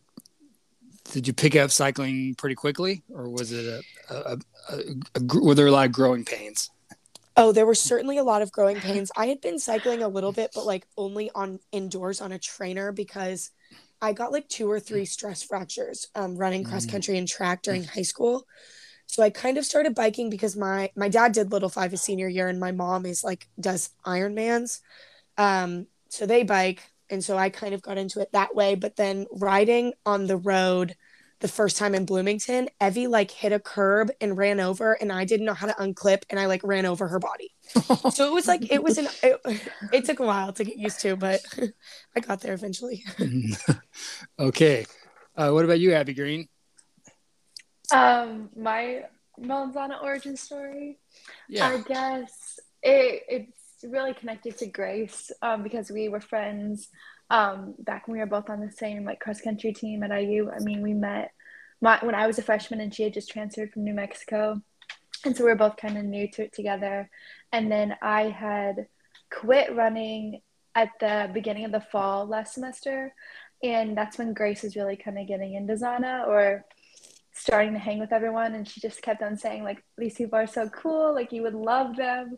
did you pick up cycling pretty quickly, or was it a, a, a, a, were there a lot of growing pains? Oh, there were certainly a lot of growing pains. I had been cycling a little bit, but like only on indoors on a trainer because I got like two or three stress fractures um, running cross Mm. country and track during high school. So I kind of started biking because my my dad did Little Five his senior year, and my mom is like does Ironmans. Um, so they bike, and so I kind of got into it that way. But then riding on the road the first time in Bloomington, Evie like hit a curb and ran over, and I didn't know how to unclip, and I like ran over her body. so it was like it was an it, it took a while to get used to, but I got there eventually. okay. Uh, what about you, Abby Green? Um, my Melanzana origin story. Yeah. I guess it it's really connected to Grace um, because we were friends um, back when we were both on the same like cross country team at IU. I mean, we met my, when I was a freshman and she had just transferred from New Mexico, and so we were both kind of new to it together. And then I had quit running at the beginning of the fall last semester, and that's when Grace was really kind of getting into Zana or starting to hang with everyone and she just kept on saying like these people are so cool like you would love them.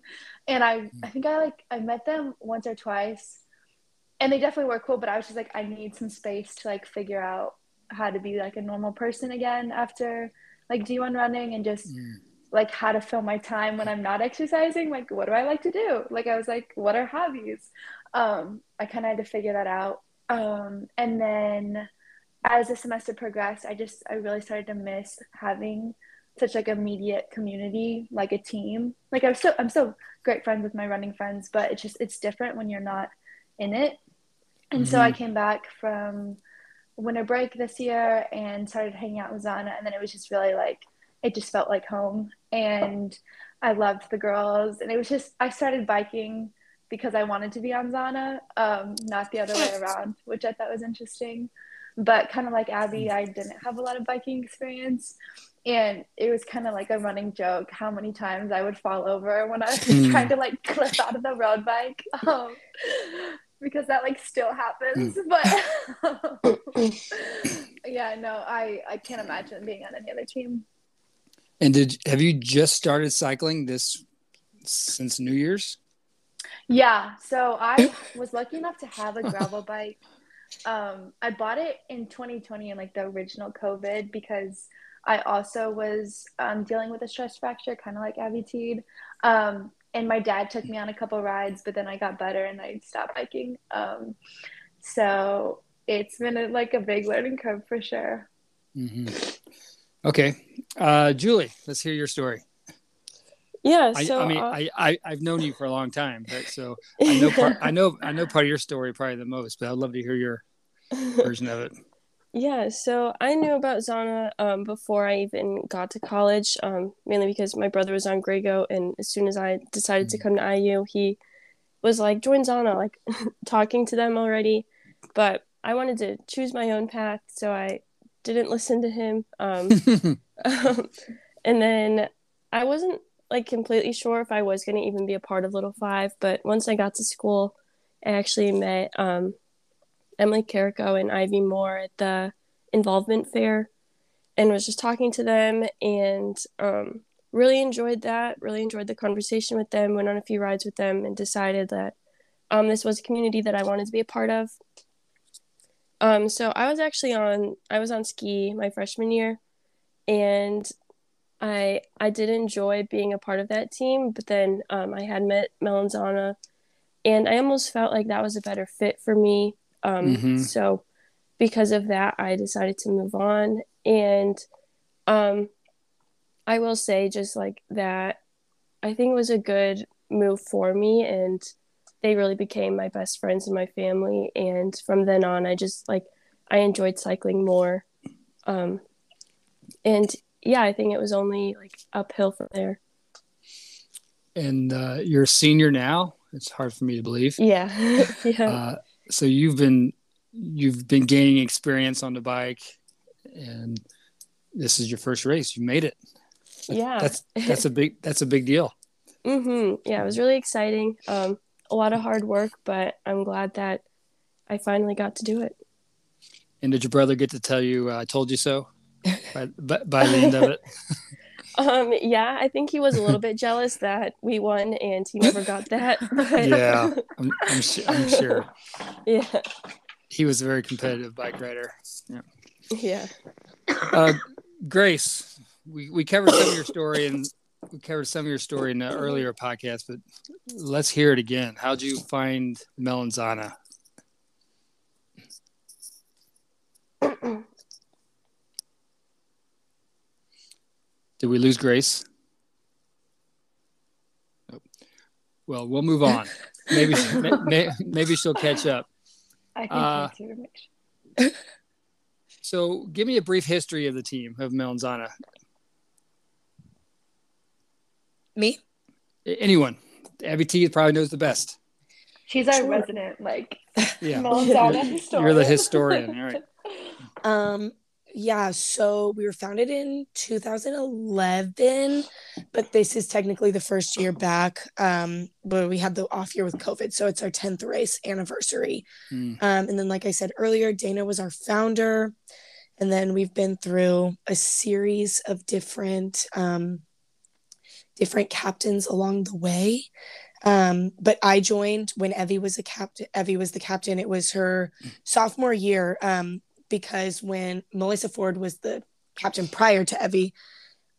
And i i think i like i met them once or twice and they definitely were cool but i was just like i need some space to like figure out how to be like a normal person again after like d1 running and just Mm. like how to fill my time when i'm not exercising like what do i like to do? Like i was like what are hobbies? Um i kind of had to figure that out. Um and then as the semester progressed, I just I really started to miss having such like immediate community, like a team. Like I'm still I'm still great friends with my running friends, but it's just it's different when you're not in it. And so I came back from winter break this year and started hanging out with Zana, and then it was just really like it just felt like home, and I loved the girls, and it was just I started biking because I wanted to be on Zana, um, not the other way around, which I thought was interesting but kind of like Abby, I didn't have a lot of biking experience. And it was kind of like a running joke how many times I would fall over when I was Mm. trying to like clip out of the road bike. Um, because that like still happens. But yeah, no, I, I can't imagine being on any other team. And did have you just started cycling this since New Year's? Yeah, so I was lucky enough to have a gravel bike. Um, I bought it in 2020 in like the original COVID because I also was um, dealing with a stress fracture, kind of like Abby Teed. Um, and my dad took me on a couple rides, but then I got better and I stopped biking. Um, so it's been a, like a big learning curve for sure. hmm Okay, uh, Julie, let's hear your story. Yeah, I, so I mean, uh, I, I I've known you for a long time, but so I know part, I know I know part of your story probably the most, but I'd love to hear your version of it. Yeah, so I knew about Zana um, before I even got to college, um, mainly because my brother was on Grego, and as soon as I decided to come to IU, he was like, join Zana, like talking to them already. But I wanted to choose my own path, so I didn't listen to him. Um, um, and then I wasn't like completely sure if I was going to even be a part of Little Five, but once I got to school, I actually met um, Emily Carrico and Ivy Moore at the involvement fair and was just talking to them and um, really enjoyed that, really enjoyed the conversation with them, went on a few rides with them, and decided that um, this was a community that I wanted to be a part of. Um, so I was actually on I was on ski my freshman year, and I I did enjoy being a part of that team. But then um, I had met Melanzana, and I almost felt like that was a better fit for me. Um, Mhm. So because of that, I decided to move on. And um, I will say just like that, I think it was a good move for me, and they really became my best friends and my family. And from then on, I just like I enjoyed cycling more. Um, and yeah, I think it was only like uphill from there. And uh, you're a senior now. It's hard for me to believe. Yeah, yeah, Uh, so you've been you've been gaining experience on the bike, and this is your first race. You made it. yeah. That's that's a big that's a big deal. Mm-hmm. Yeah, it was really exciting. Um, a lot of hard work, but I'm glad that I finally got to do it. And did your brother get to tell you uh, "I told you so" by, by, by the end of it? Um, yeah, I think he was a little bit jealous that we won and he never got that. But Yeah, I'm, I'm, su- I'm sure yeah, he was a very competitive bike rider. yeah. Uh, Grace, we, we covered some of your story and we covered some of your story in the earlier podcast, but let's hear it again. How'd you find Melanzana? Did we lose Grace? Nope. Well, we'll move on. Maybe may- may- maybe she'll catch up. I think Uh, that's your. So, give me a brief history of the team of Melanzana. Me? Anyone? Abby T probably knows the best. She's our Sure. resident like Yeah, Melanzana You're- historian. you're the historian. All right. Um, yeah, so we were founded in 2011, but this is technically the first year back. Um, but we had the off year with COVID, so it's our 10th race anniversary. Hmm. Um, and then, like I said earlier, Dana was our founder, and then we've been through a series of different um, different captains along the way. Um, but I joined when Evie was a captain. Evie was the captain. It was her sophomore year. Um, because when Melissa Ford was the captain prior to Evie,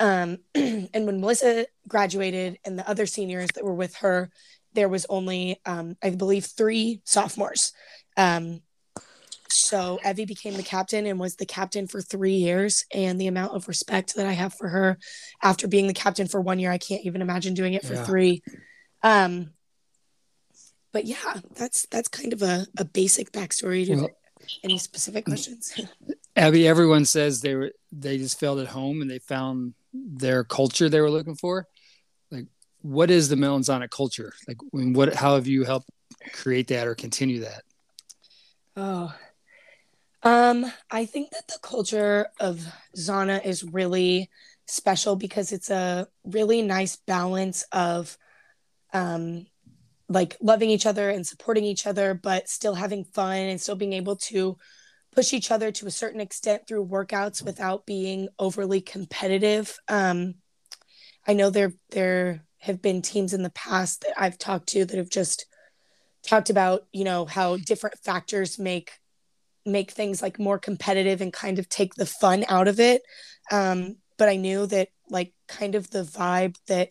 um, and when Melissa graduated and the other seniors that were with her, there was only, um, I believe, three sophomores. Um, so Evie became the captain and was the captain for three years. And the amount of respect that I have for her after being the captain for one year, I can't even imagine doing it for Yeah. three. Um, but yeah, that's that's kind of a, a basic backstory to Well- any specific questions? Abby, everyone says they were they just felt at home and they found their culture they were looking for. Like, what is the Melanzana culture? Like, I mean, what? How have you helped create that or continue that? Oh, um, I think that the culture of Zana is really special because it's a really nice balance of, um, like loving each other and supporting each other, but still having fun and still being able to push each other to a certain extent through workouts without being overly competitive. Um, I know there there have been teams in the past that I've talked to that have just talked about you know how different factors make make things like more competitive and kind of take the fun out of it um but i knew that like kind of the vibe that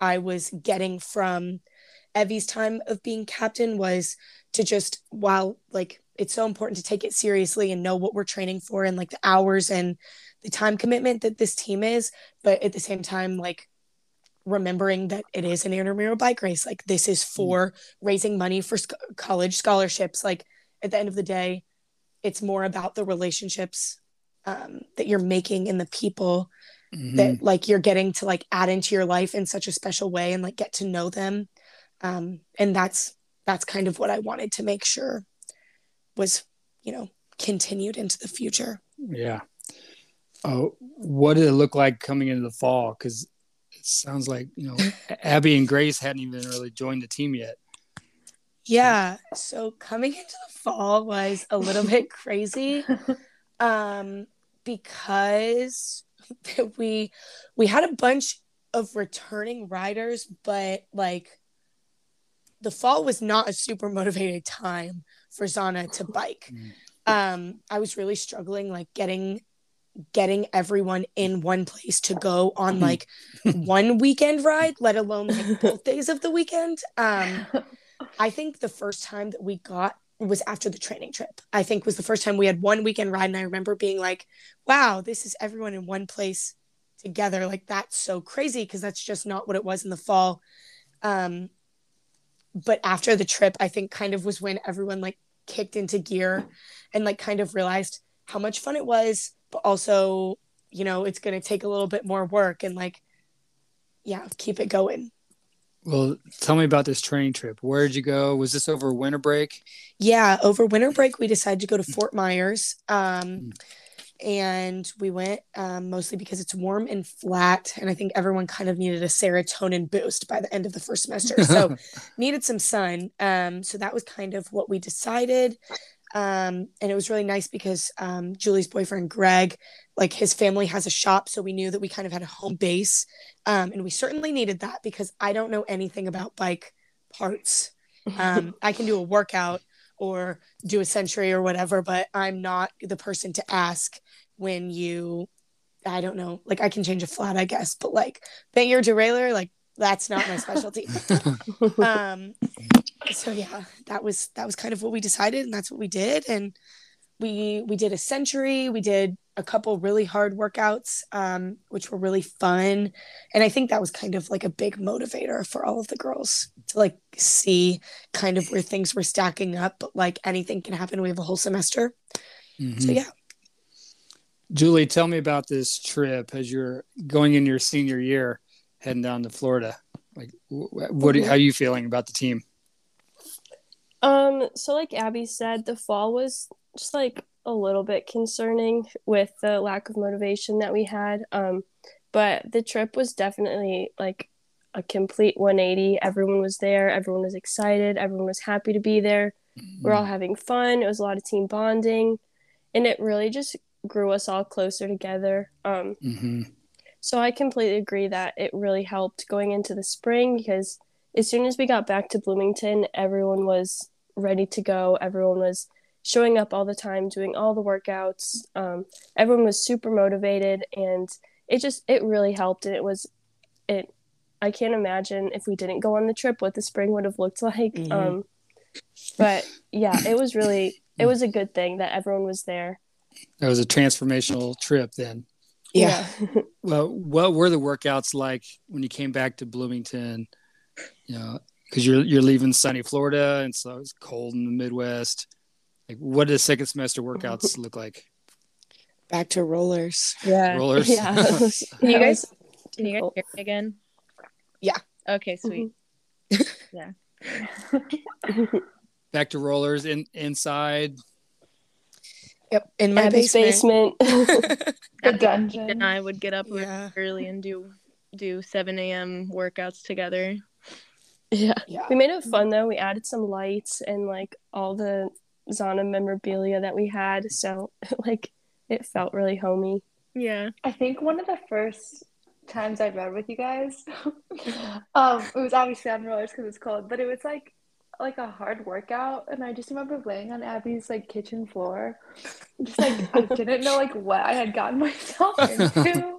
i was getting from evie's time of being captain was to just while like it's so important to take it seriously and know what we're training for and like the hours and the time commitment that this team is but at the same time like remembering that it is an intramural bike race. Like this is for raising money for sc- college scholarships. Like at the end of the day it's more about the relationships um, that you're making and the people Mhm. that like you're getting to like add into your life in such a special way and like get to know them um, and that's that's kind of what i wanted to make sure was you know continued into the future Yeah. Oh, what did it look like coming into the fall? Because it sounds like you know Abby and Grace hadn't even really joined the team yet. Yeah. So coming into the fall was a little bit crazy. Um, because we we had a bunch of returning riders, but like the fall was not a super motivated time for Zana to bike. Um, I was really struggling like getting getting everyone in one place to go on like one weekend ride, let alone like both days of the weekend. Um, I think the first time that we got was after the training trip. I think was the first time we had one weekend ride, and I remember being like, "Wow, this is everyone in one place together." Like that's so crazy because that's just not what it was in the fall. Um, but after the trip, I think kind of was when everyone like kicked into gear and like kind of realized how much fun it was, but also, you know, it's going to take a little bit more work and like, yeah, keep it going. Well, tell me about this training trip. Where did you go? Was this over winter break? Yeah, over winter break, we decided to go to Fort Myers. Um, and we went um, mostly because it's warm and flat. And I think everyone kind of needed a serotonin boost by the end of the first semester. So, needed some sun. Um, so, that was kind of what we decided. Um, and it was really nice because um, Julie's boyfriend, Greg, like his family has a shop. So, we knew that we kind of had a home base. Um, and we certainly needed that because I don't know anything about bike parts. Um, I can do a workout or do a century or whatever, but I'm not the person to ask when you, I don't know, like I can change a flat, I guess, but like bang your derailleur, like that's not my specialty. um, so yeah, that was that was kind of what we decided, and that's what we did, and we we did a century, we did a couple really hard workouts, um, which were really fun, and I think that was kind of like a big motivator for all of the girls to like see kind of where things were stacking up, but like anything can happen. We have a whole semester, Mhm. so yeah. Julie, tell me about this trip as you're going in your senior year, heading down to Florida. Like, wh- what? How are you feeling about the team? Um, so like Abby said, the fall was just like a little bit concerning with the lack of motivation that we had. Um, but the trip was definitely like a complete 180. Everyone was there, everyone was excited, everyone was happy to be there. We're all having fun. It was a lot of team bonding, and it really just grew us all closer together. Um, hmm so I completely agree that it really helped going into the spring because as soon as we got back to Bloomington, everyone was ready to go. Everyone was showing up all the time, doing all the workouts. Um, everyone was super motivated, and it just it really helped. And it was it. I can't imagine if we didn't go on the trip what the spring would have looked like. Mhm. Um, but yeah, it was really it was a good thing that everyone was there. That was a transformational trip. Then, Yeah. well, what were the workouts like when you came back to Bloomington? You know, because you're you're leaving sunny Florida, and so it's cold in the Midwest. Like, what did the second semester workouts look like? Back to rollers. Yeah. Rollers. Yeah. Can you guys can you guys hear me again? Yeah. Okay, mm-hmm. sweet. Yeah. Back to rollers in inside. Yep. In my Abby's basement. basement. The And dungeon. I would get up Yeah. early and do do 7 a.m. workouts together. yeah. Yeah. We made it fun though. We added some lights and like all the Zana memorabilia that we had. So like it felt really homey. Yeah. I think one of the first times I read with you guys, um, it was obviously on rollers because it's cold, but it was like like a hard workout, and I just remember laying on Abby's like kitchen floor, just like I didn't know like what I had gotten myself into.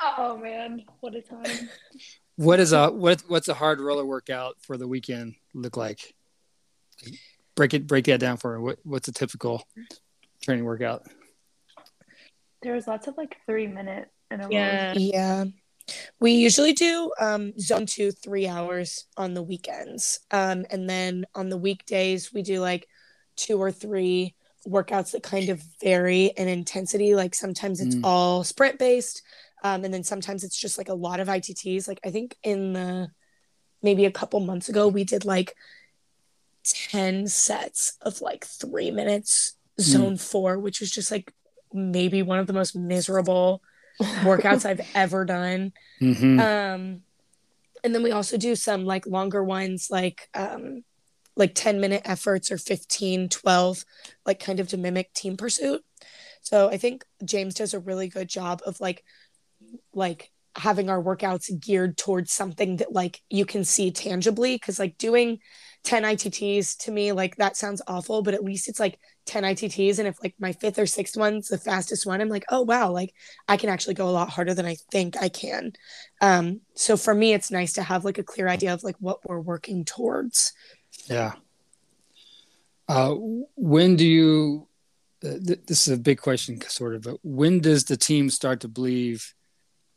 oh man, what a time! What is a what what's a hard roller workout for the weekend look like? Break it break that down for me. What what's a typical training workout? There was lots of like three minute intervals. Yeah. Yeah. We usually do um, zone two, three hours on the weekends. Um, and then on the weekdays, we do like two or three workouts that kind of vary in intensity. Like sometimes it's Mm. all sprint based. Um, and then sometimes it's just like a lot of ITTs. Like I think in the maybe a couple months ago, we did like 10 sets of like three minutes, zone four, which was just like maybe one of the most miserable workouts I've ever done. hmm Um, and then we also do some like longer ones, like um, like 10 minute efforts or 15, 12, like kind of to mimic team pursuit. So I think James does a really good job of like like having our workouts geared towards something that like you can see tangibly because like doing 10 ITTs to me like that sounds awful but at least it's like 10 ITTs and if like my fifth or sixth one's the fastest one I'm like oh wow like I can actually go a lot harder than I think I can um so for me it's nice to have like a clear idea of like what we're working towards Yeah. Uh, when do you? Uh, th- this is a big question, sort of. But when does the team start to believe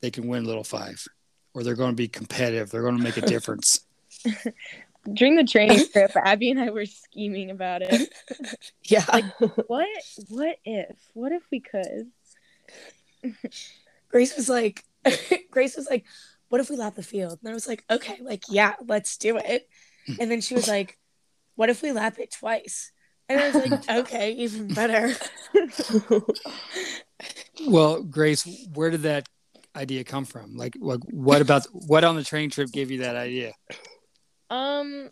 they can win Little Five, or they're going to be competitive? They're going to make a difference. During the training trip, Abby and I were scheming about it. yeah Like, what? What if? What if we could? Grace was like Grace was like what if we lap the field and I was like okay like yeah let's do it and then she was like what if we lap it twice and I was like okay even better well, Grace, where did that idea come from? Like, like what about what on the training trip gave you that idea? Um,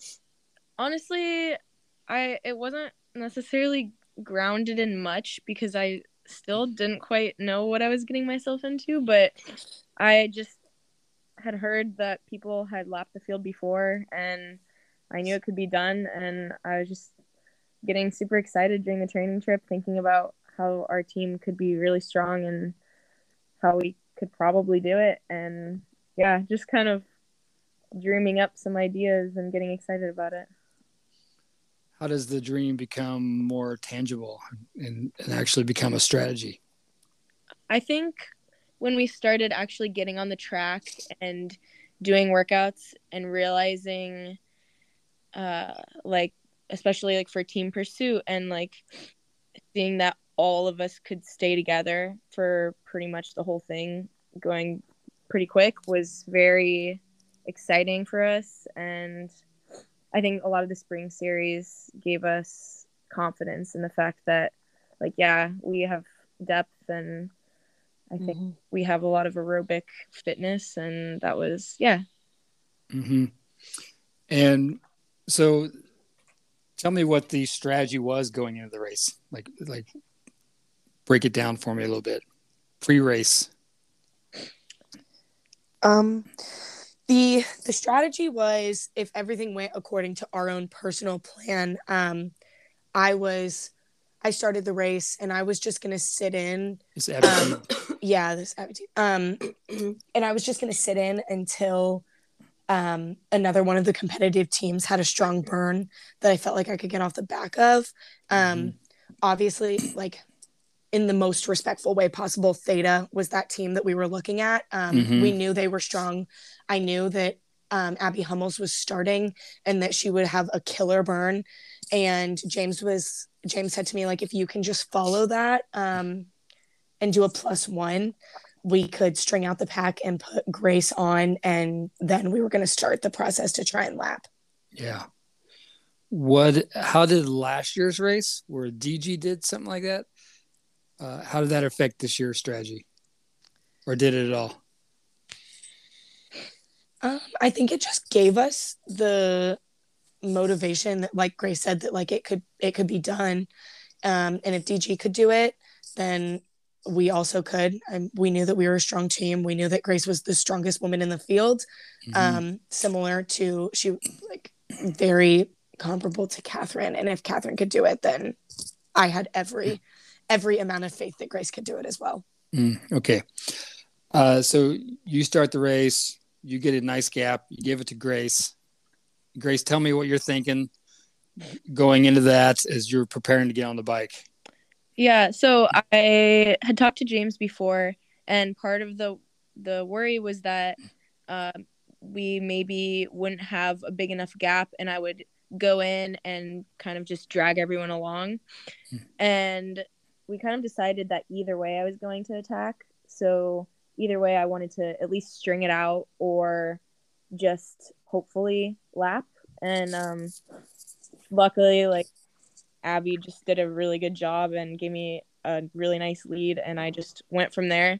honestly, I it wasn't necessarily grounded in much because I still didn't quite know what I was getting myself into, but I just had heard that people had lapped the field before and I knew it could be done and I was just getting super excited during the training trip thinking about how our team could be really strong and how we could probably do it and yeah, just kind of dreaming up some ideas and getting excited about it. How does the dream become more tangible and, and actually become a strategy? I think when we started actually getting on the track and doing workouts and realizing uh like especially like for team pursuit and like seeing that all of us could stay together for pretty much the whole thing going pretty quick was very exciting for us and I think a lot of the spring series gave us confidence in the fact that like yeah, we have depth and I think Mhm. we have a lot of aerobic fitness and that was yeah. hmm And so, tell me what the strategy was going into the race. Like, like, break it down for me a little bit. Pre-race. Um, the the strategy was if everything went according to our own personal plan. Um, I was I started the race and I was just gonna sit in. Is everything Um, yeah, this um, and I was just gonna sit in until um another one of the competitive teams had a strong burn that I felt like I could get off the back of. Um, obviously, like in the most respectful way possible. Theta was that team that we were looking at. Um, Mhm. We knew they were strong. I knew that um, Abby Hummels was starting and that she would have a killer burn. And James was James said to me like, if you can just follow that um, and do a plus one, we could string out the pack and put Grace on, and then we were going to start the process to try and lap. yeah. What? How did last year's race, where DG did something like that? Uh, how did that affect this year's strategy, or did it at all? Um, I think it just gave us the motivation that, like Grace said, that like it could it could be done. Um, and if DG could do it, then we also could. And we knew that we were a strong team. We knew that Grace was the strongest woman in the field. Mhm. Um, similar to she like very comparable to Catherine. And if Catherine could do it, then I had every every amount of faith that Grace could do it as well. Mm, okay. Uh, so you start the race, you get a nice gap, you give it to Grace. Grace, tell me what you're thinking going into that as you're preparing to get on the bike. Yeah, so I had talked to James before, and part of the the worry was that um, we maybe wouldn't have a big enough gap, and I would go in and kind of just drag everyone along. Hmm. And we kind of decided that either way I was going to attack. So either way, I wanted to at least string it out or just hopefully lap. And um, luckily, like Abby just did a really good job and gave me a really nice lead, and I just went from there.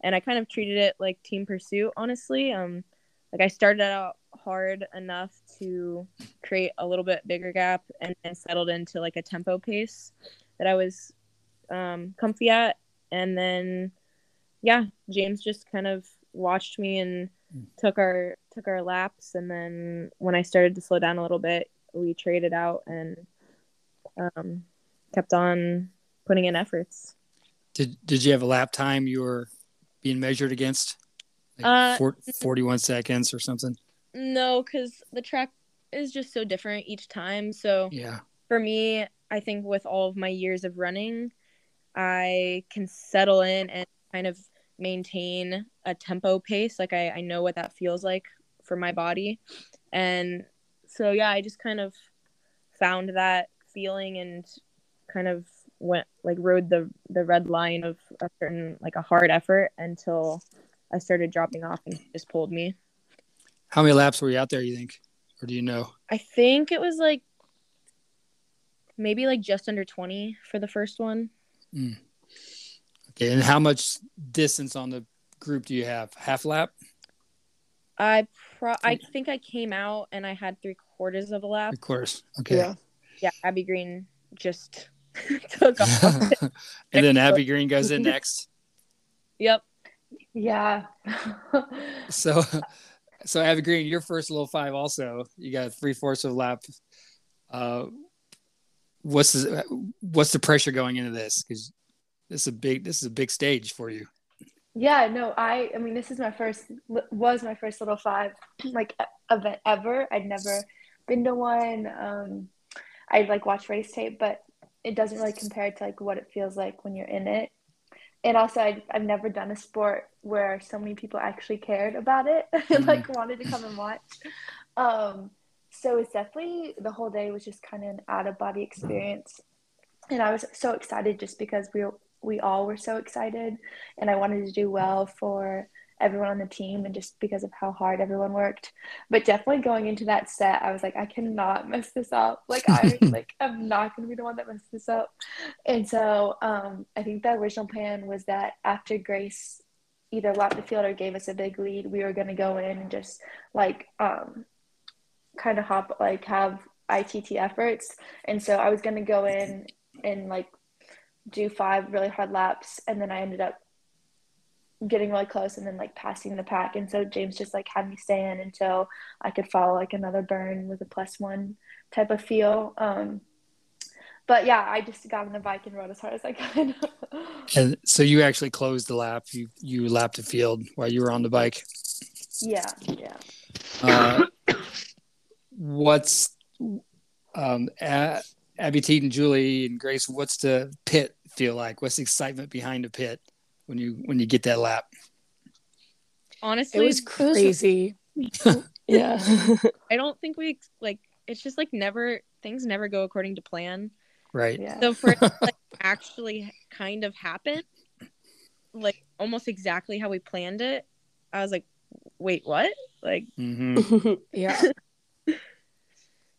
and I kind of treated it like team pursuit. Honestly, um, like I started out hard enough to create a little bit bigger gap and then settled into like a tempo pace that I was um, comfy at. And then, yeah, James just kind of watched me and took our took our laps. And then when I started to slow down a little bit, we traded out and um, kept on putting in efforts. Did Did you have a lap time you were being measured against? Like Uh, four- 41 seconds or something? No, because the track is just so different each time. So Yeah. for me, I think with all of my years of running, I can settle in and kind of maintain a tempo pace. Like I, I know what that feels like for my body. And so, yeah, I just kind of found that feeling and kind of went like rode the the red line of a certain like a hard effort until I started dropping off and just pulled me. How many laps were you out there, you think? Or do you know? I think it was like maybe like just under 20 for the first one. Okay. And how much distance on the group do you have? Half lap? I pro I think I came out and I had three quarters of a lap. Of course. Okay. Yeah. Yeah, Abby Green just took off. and then Abby Green goes in next. yep. Yeah. So, so Abby Green, your first little five also. You got three fourths of a lap. Uh, what's the what's the pressure going into this? Because this is a big this is a big stage for you. Yeah, no, I I mean this is my first was my first little five like event ever. I'd never been to one. Um I'd like watch race tape, but it doesn't really compare to like what it feels like when you're in it. And also I I've never done a sport where so many people actually cared about it and like wanted to come and watch. Um so it's definitely the whole day was just kind of an out of body experience. And I was so excited just because we we all were so excited and I wanted to do well for everyone on the team and just because of how hard everyone worked. But definitely going into that set, I was like, I cannot mess this up. Like I like I'm not gonna be the one that messes this up. And so um I think the original plan was that after Grace either lapped the field or gave us a big lead, we were gonna go in and just like um kind of hop like have ITT efforts. And so I was gonna go in and like do five really hard laps and then I ended up getting really close and then like passing the pack and so James just like had me stay in until I could follow like another burn with a plus one type of feel um but yeah I just got on the bike and rode as hard as I could And so you actually closed the lap. You you lapped the field while you were on the bike. yeah yeah Uh, what's um, A- Abby Teet and Julie and Grace? What's the pit feel like? What's the excitement behind the pit when you when you get that lap? Honestly, It was crazy. Yeah. I don't think we like it's just like never things never go according to plan. Right. yeah So for it to, like actually kind of happen, like almost exactly how we planned it, I was like, wait, what? Like hmm Yeah.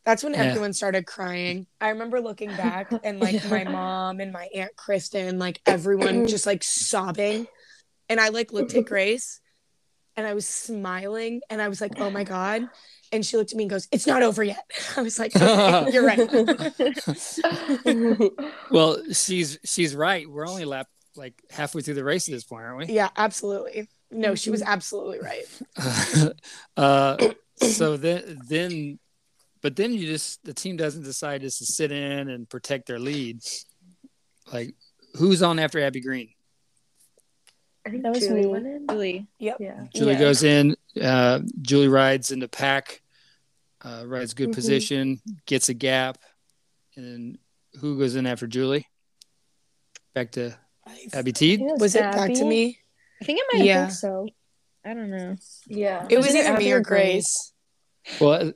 That's when Yeah. everyone started crying. I remember looking back and like my mom and my aunt Kristen, like everyone just like sobbing. And I like looked at Grace and I was smiling and I was like, oh my God. And she looked at me and goes, It's not over yet. I was like, okay, You're right. Well, she's she's right. We're only lap like halfway through the race at this point, aren't we? yeah, absolutely. No, she was absolutely right. uh, so then then, but then you just the team doesn't decide just to sit in and protect their lead. Like, who's on after Abby Green? I think That was Julie me. went in really Yep. yeah Julie Yeah. goes in. Uh, Julie rides in the pack, uh, rides good Mhm. position, gets a gap, and then who goes in after Julie? Back to Abby Teed. Was it back to me? I think it might Yeah. I think so. I don't know. yeah It was Was it either me Abby or or Grace. Well,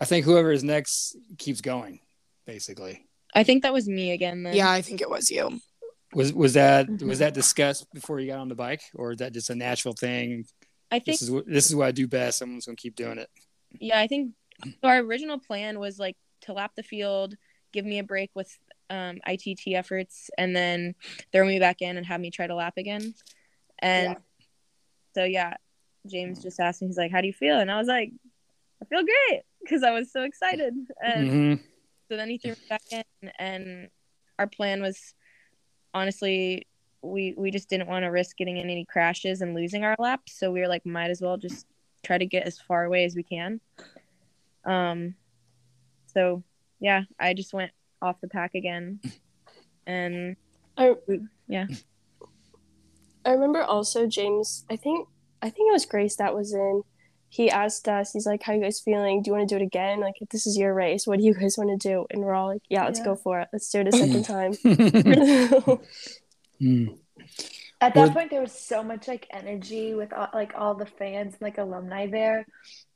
I think whoever is next keeps going. Basically, I think that was me again then. Yeah, I think it was you. was was that Mm-hmm. was that discussed before you got on the bike, or is that just a natural thing? I think This is what this is what I do best. Someone's gonna keep doing it. yeah, I think so our original plan was like to lap the field, give me a break with um, ITT efforts, and then throw me back in and have me try to lap again. And so yeah, James just asked me, he's like, "How do you feel?" And I was like, "I feel great," because I was so excited. And Mhm. so then he threw me back in, and our plan was honestly we we just didn't want to risk getting in any crashes and losing our laps, so we were like, might as well just try to get as far away as we can. Um, so yeah, I just went off the pack again, and I, yeah. I remember also James. I think I think it was Grace that was in. He asked us. He's like, "How you guys feeling? Do you want to do it again? Like, if this is your race, what do you guys want to do?" And we're all like, "Yeah, let's Yeah. go for it. Let's do it a second time." Mm. At that Were- point, there was so much like energy with all, like all the fans and like alumni there.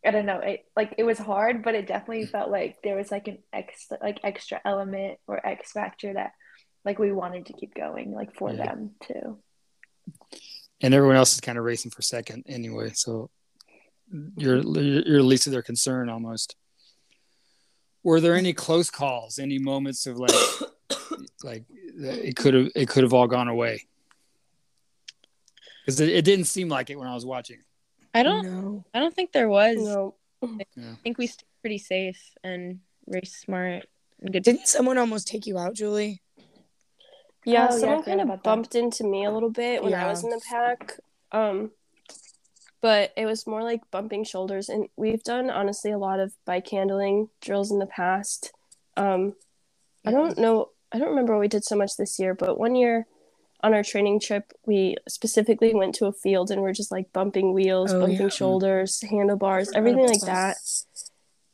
I don't know, it like it was hard, but it definitely felt like there was like an extra like extra element or X factor that like we wanted to keep going like for Yeah. them too. and everyone else is kind of racing for second anyway. So you're you're at least their concern almost. Were there any close calls? Any moments of like like it could have it could have all gone away? Because it, it didn't seem like it when I was watching. I don't No. I don't think there was. no. I think we stayed pretty safe and raced smart and good. Didn't someone almost take you out, Julie? Yeah, Oh, someone forgot kind of about that. bumped into me a little bit when I was in the pack. Um, but it was more like bumping shoulders, and we've done honestly a lot of bike handling drills in the past. Um, I don't know, I don't remember what we did so much this year, but one year on our training trip, we specifically went to a field and we're just like bumping wheels, Oh, bumping yeah. shoulders, handlebars, everything like that. that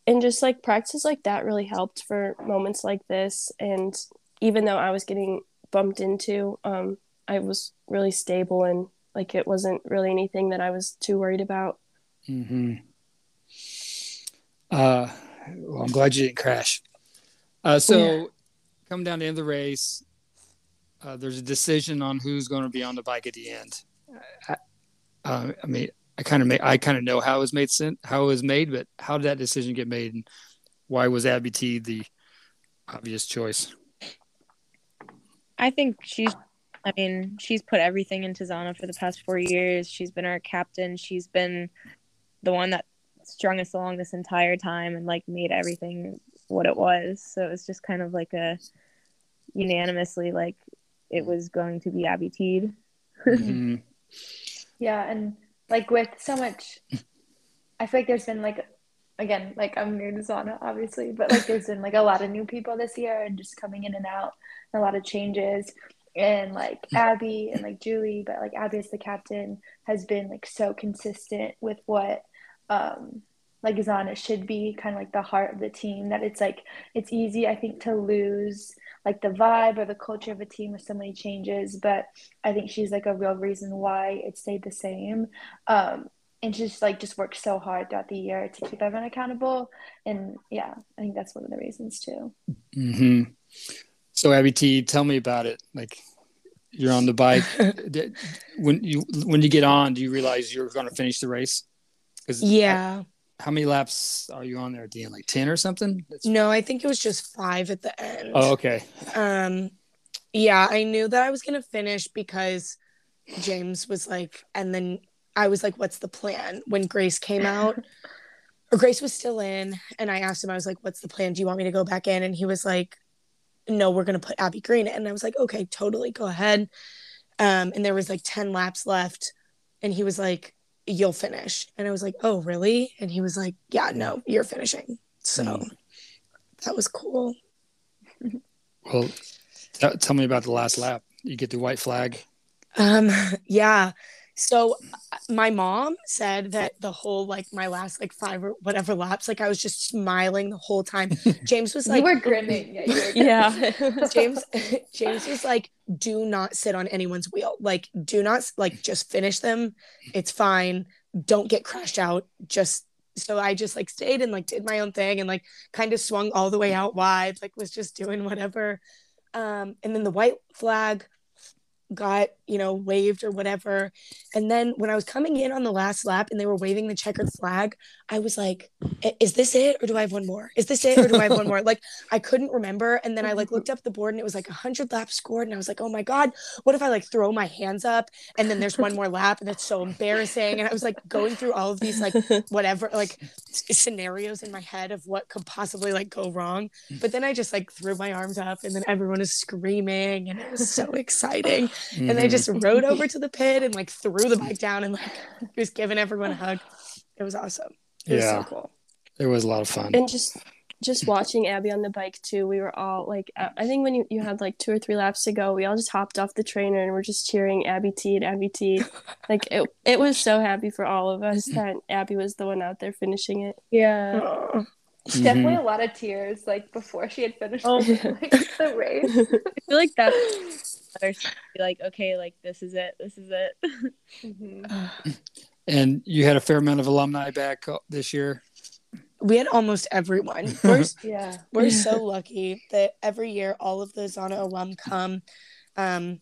and just like practice like that really helped for moments like this and even though i was getting bumped into um i was really stable and like it wasn't really anything that i was too worried about hmm Uh, well, I'm glad you didn't crash. Uh, so, Yeah. come down to the end of the race. Uh, there's a decision on who's going to be on the bike at the end. I, uh, I mean, I kind of I kind of know how it was made, sen- how it was made, but how did that decision get made, and why was Abby T the obvious choice? I think she's. I mean, she's put everything into Zana for the past four years. She's been our captain. She's been the one that strung us along this entire time and like made everything what it was. So it was just kind of like a unanimously like it was going to be Abby Teed. Mhm. Yeah, and like with so much, I feel like there's been like, again, like I'm new to Zana, obviously, but like there's been like a lot of new people this year and just coming in and out, and a lot of changes. And like Abby and like Julie, but like Abby as the captain has been like so consistent with what um like Zana should be, kind of like the heart of the team. That it's like it's easy, I think, to lose like the vibe or the culture of a team with so many changes, but I think she's like a real reason why it stayed the same. Um, and she's like just worked so hard throughout the year to keep everyone accountable. And yeah, I think that's one of the reasons too. hmm So Abby T, tell me about it. Like you're on the bike. When you when you get on, do you realize you're going to finish the race? Yeah. how many laps are you on there at the end? Like ten or something? That's- No, I think it was just five at the end. Oh, okay. Um, yeah, I knew that I was gonna finish because James was like, and then I was like, "What's the plan?" When Grace came out, or Grace was still in, and I asked him, I was like, "What's the plan? Do you want me to go back in?" And he was like, "No, we're gonna put Abby Green." in." And I was like, "Okay, totally, go ahead." Um, and there was like ten laps left, and he was like, "You'll finish," and I was like, "Oh, really?" And he was like, "Yeah, no, you're finishing." So Mm. that was cool. Well, tell me about the last lap. You get the white flag. Um, yeah. So uh, my mom said that the whole like my last like five or whatever laps, like I was just smiling the whole time. James was like, you were grinning. Yeah, you were yeah James, James was like, do not sit on anyone's wheel. Like, do not like just finish them. It's fine. Don't get crashed out. Just so I just like stayed and like did my own thing and like kind of swung all the way out wide, like was just doing whatever. Um, and then the white flag got you know, waved or whatever. And then when I was coming in on the last lap and they were waving the checkered flag, I was like, is this it or do I have one more? Is this it or do I have one more? Like I couldn't remember. And then I like looked up the board and it was like 100 laps scored. And I was like, oh my God, what if I like throw my hands up and then there's one more lap and it's so embarrassing. And I was like going through all of these like whatever, like scenarios in my head of what could possibly like go wrong. But then I just like threw my arms up and then everyone is screaming and it was so exciting. Mm-hmm. And I just rode over to the pit and like threw the bike down and like was giving everyone a hug. It was awesome. It yeah. was so cool. It was a lot of fun. And just just watching Abby on the bike too, we were all like, uh, I think when you, you had like two or three laps to go, we all just hopped off the trainer and we're just cheering Abby T and Abby T. like it, it was so happy for all of us that Abby was the one out there finishing it. Yeah. Mm-hmm. Definitely a lot of tears, like before she had finished oh. like, the race. I feel like that's like, okay, like this is it, this is it. Mm-hmm. And you had a fair amount of alumni back uh, this year we had almost everyone. We're, yeah, we're so lucky that every year all of the Zana alum come. Um,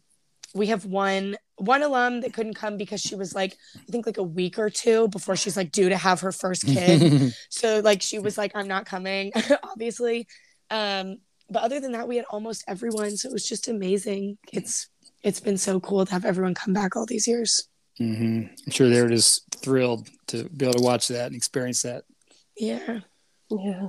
we have one one alum that couldn't come because she was like I think like a week or two before she's like due to have her first kid. so like she was like I'm not coming, obviously. Um, but other than that, we had almost everyone. So it was just amazing. It's it's been so cool to have everyone come back all these years. Mm-hmm. I'm sure they were just thrilled to be able to watch that and experience that. Yeah. Yeah.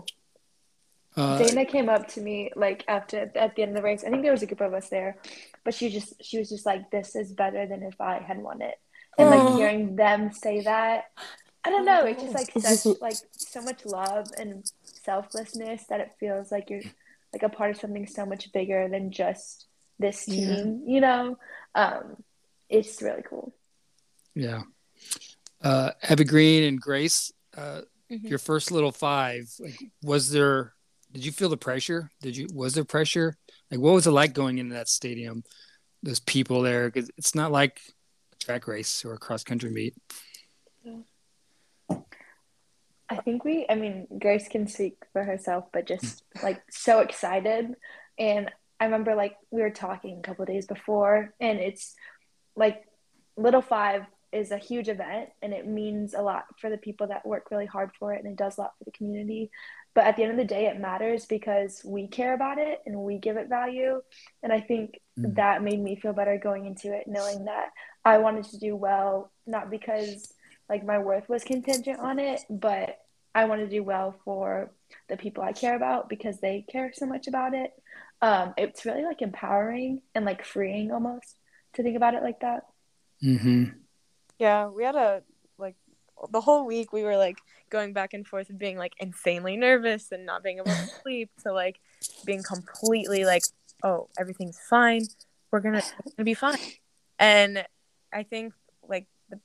Uh, Dana came up to me like after at the end of the race. I think there was a group of us there, but she just she was just like, "This is better than if I had won it." And like hearing them say that, I don't know. It's just like such like so much love and selflessness that it feels like you're like a part of something so much bigger than just this team. Yeah. You know, um, it's really cool. Yeah. Uh, Abby Green and Grace. Uh, mm-hmm. your first little five like was there did you feel the pressure? Did you was there pressure? Like what was it like going into that stadium those people there? Because it's not like a track race or a cross country meet. I think we i mean grace can speak for herself but just like so excited. And i remember like we were talking a couple days before and it's like little five is a huge event and it means a lot for the people that work really hard for it and it does a lot for the community. But at the end of the day it matters because we care about it and we give it value. And i think mm. that made me feel better going into it knowing that i wanted to do well not because like my worth was contingent on it but i want to do well for the people i care about because they care so much about it. Um, it's really like empowering and like freeing almost to think about it like that. Mm-hmm yeah, we had a like the whole week we were like going back and forth and being like insanely nervous and not being able to sleep to like being completely like, oh, everything's fine. We're gonna, gonna be fine. And I think like the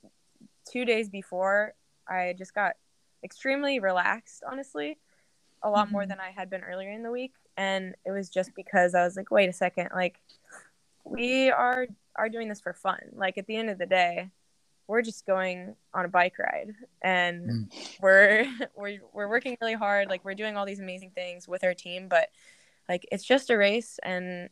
two days before, I just got extremely relaxed, honestly, a lot mm-hmm. more than I had been earlier in the week. And it was just because I was like, wait a second, like we are are doing this for fun. Like at the end of the day, we're just going on a bike ride and mm. we're we're we're working really hard like we're doing all these amazing things with our team but like it's just a race and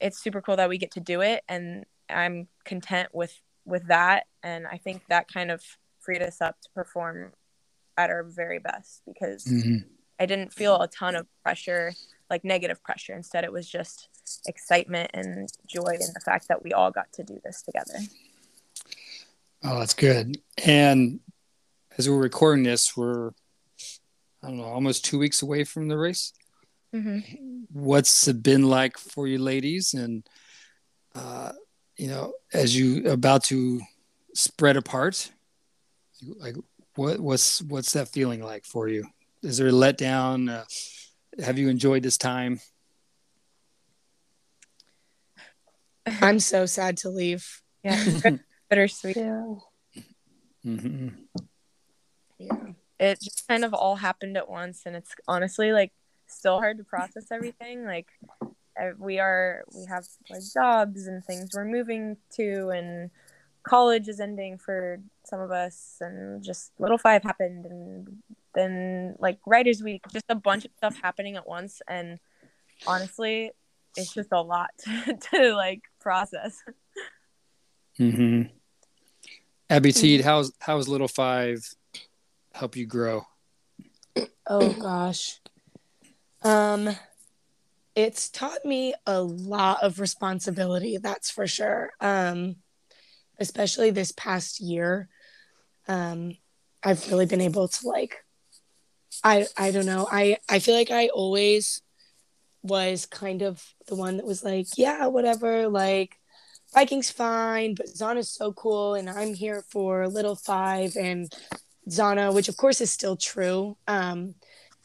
it's super cool that we get to do it and I'm content with with that and I think that kind of freed us up to perform at our very best because mm-hmm. I didn't feel a ton of pressure like negative pressure instead it was just excitement and joy in the fact that we all got to do this together. Oh, that's good. And as we're recording this, we're I don't know, almost two weeks away from the race. Mm-hmm. What's it been like for you, ladies? And uh, you know, as you about to spread apart, like what what's what's that feeling like for you? Is there a letdown? Uh, have you enjoyed this time? I'm so sad to leave. Yeah. bittersweet. Yeah. Mm-hmm. Yeah. It just kind of all happened at once, and it's honestly like still hard to process everything. Like we are, we have like jobs and things we're moving to, and college is ending for some of us, and just little five happened, and then like writers week, just a bunch of stuff happening at once, and honestly, it's just a lot to, to like process. Mm-hmm. Abby Teed, how's how's Little Five help you grow? Oh gosh. Um it's taught me a lot of responsibility, that's for sure. Um especially this past year. Um I've really been able to like I I don't know. I I feel like I always was kind of the one that was like, yeah, whatever, like Vikings fine, but Zana's so cool and I'm here for little 5 and Zana, which of course is still true. Um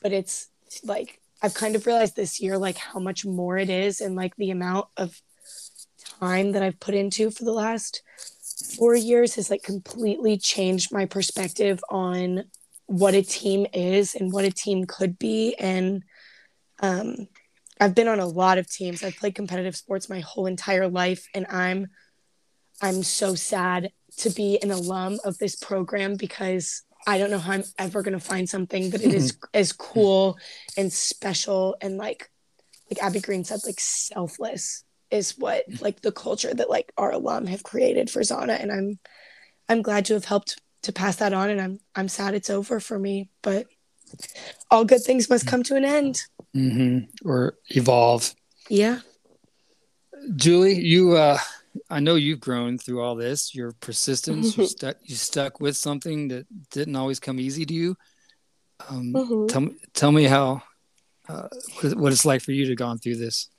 but it's like I've kind of realized this year like how much more it is and like the amount of time that I've put into for the last 4 years has like completely changed my perspective on what a team is and what a team could be and um I've been on a lot of teams. I've played competitive sports my whole entire life and I'm I'm so sad to be an alum of this program because I don't know how I'm ever going to find something that it is as cool and special and like like Abby Green said like selfless is what like the culture that like our alum have created for Zana and I'm I'm glad to have helped to pass that on and I'm I'm sad it's over for me but all good things must come to an end. Mm-hmm. Or evolve. Yeah. Julie, you uh I know you've grown through all this. Your persistence, you stuck you stuck with something that didn't always come easy to you. Um, Mhm. Tell me, tell me how uh, what what it's like for you to gone through this.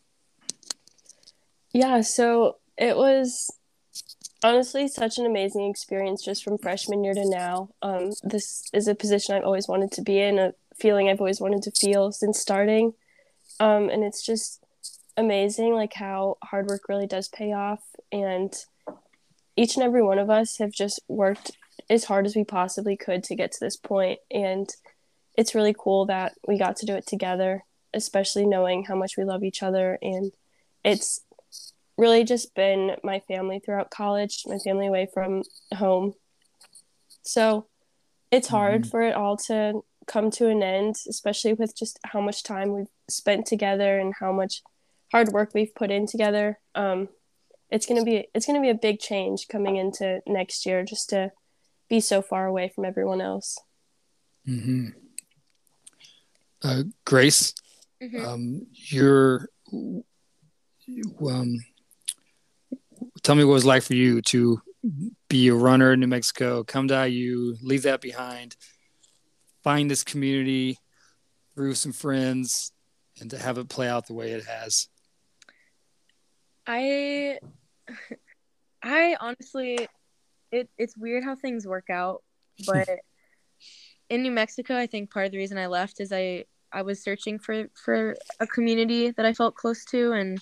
Yeah, so it was honestly such an amazing experience just from freshman year to now. Um, this is a position I've always wanted to be in, a feeling I've always wanted to feel since starting. Um, and it's just amazing, like how hard work really does pay off. And each and every one of us have just worked as hard as we possibly could to get to this point. And it's really cool that we got to do it together, especially knowing how much we love each other. And it's really just been my family throughout college, my family away from home. So it's hard for it all to come to an end, especially with just how much time we've spent together and how much hard work we've put in together. Um, it's gonna be it's gonna be a big change coming into next year just to be so far away from everyone else. Mm-hmm. Uh, Grace, Mhm. um, you're um, tell me what it was like for you to be a runner in New Mexico, come to IU, leave that behind, find this community through some friends, and to have it play out the way it has. I I honestly it it's weird how things work out, but in New Mexico, I think part of the reason I left is I I was searching for for a community that I felt close to and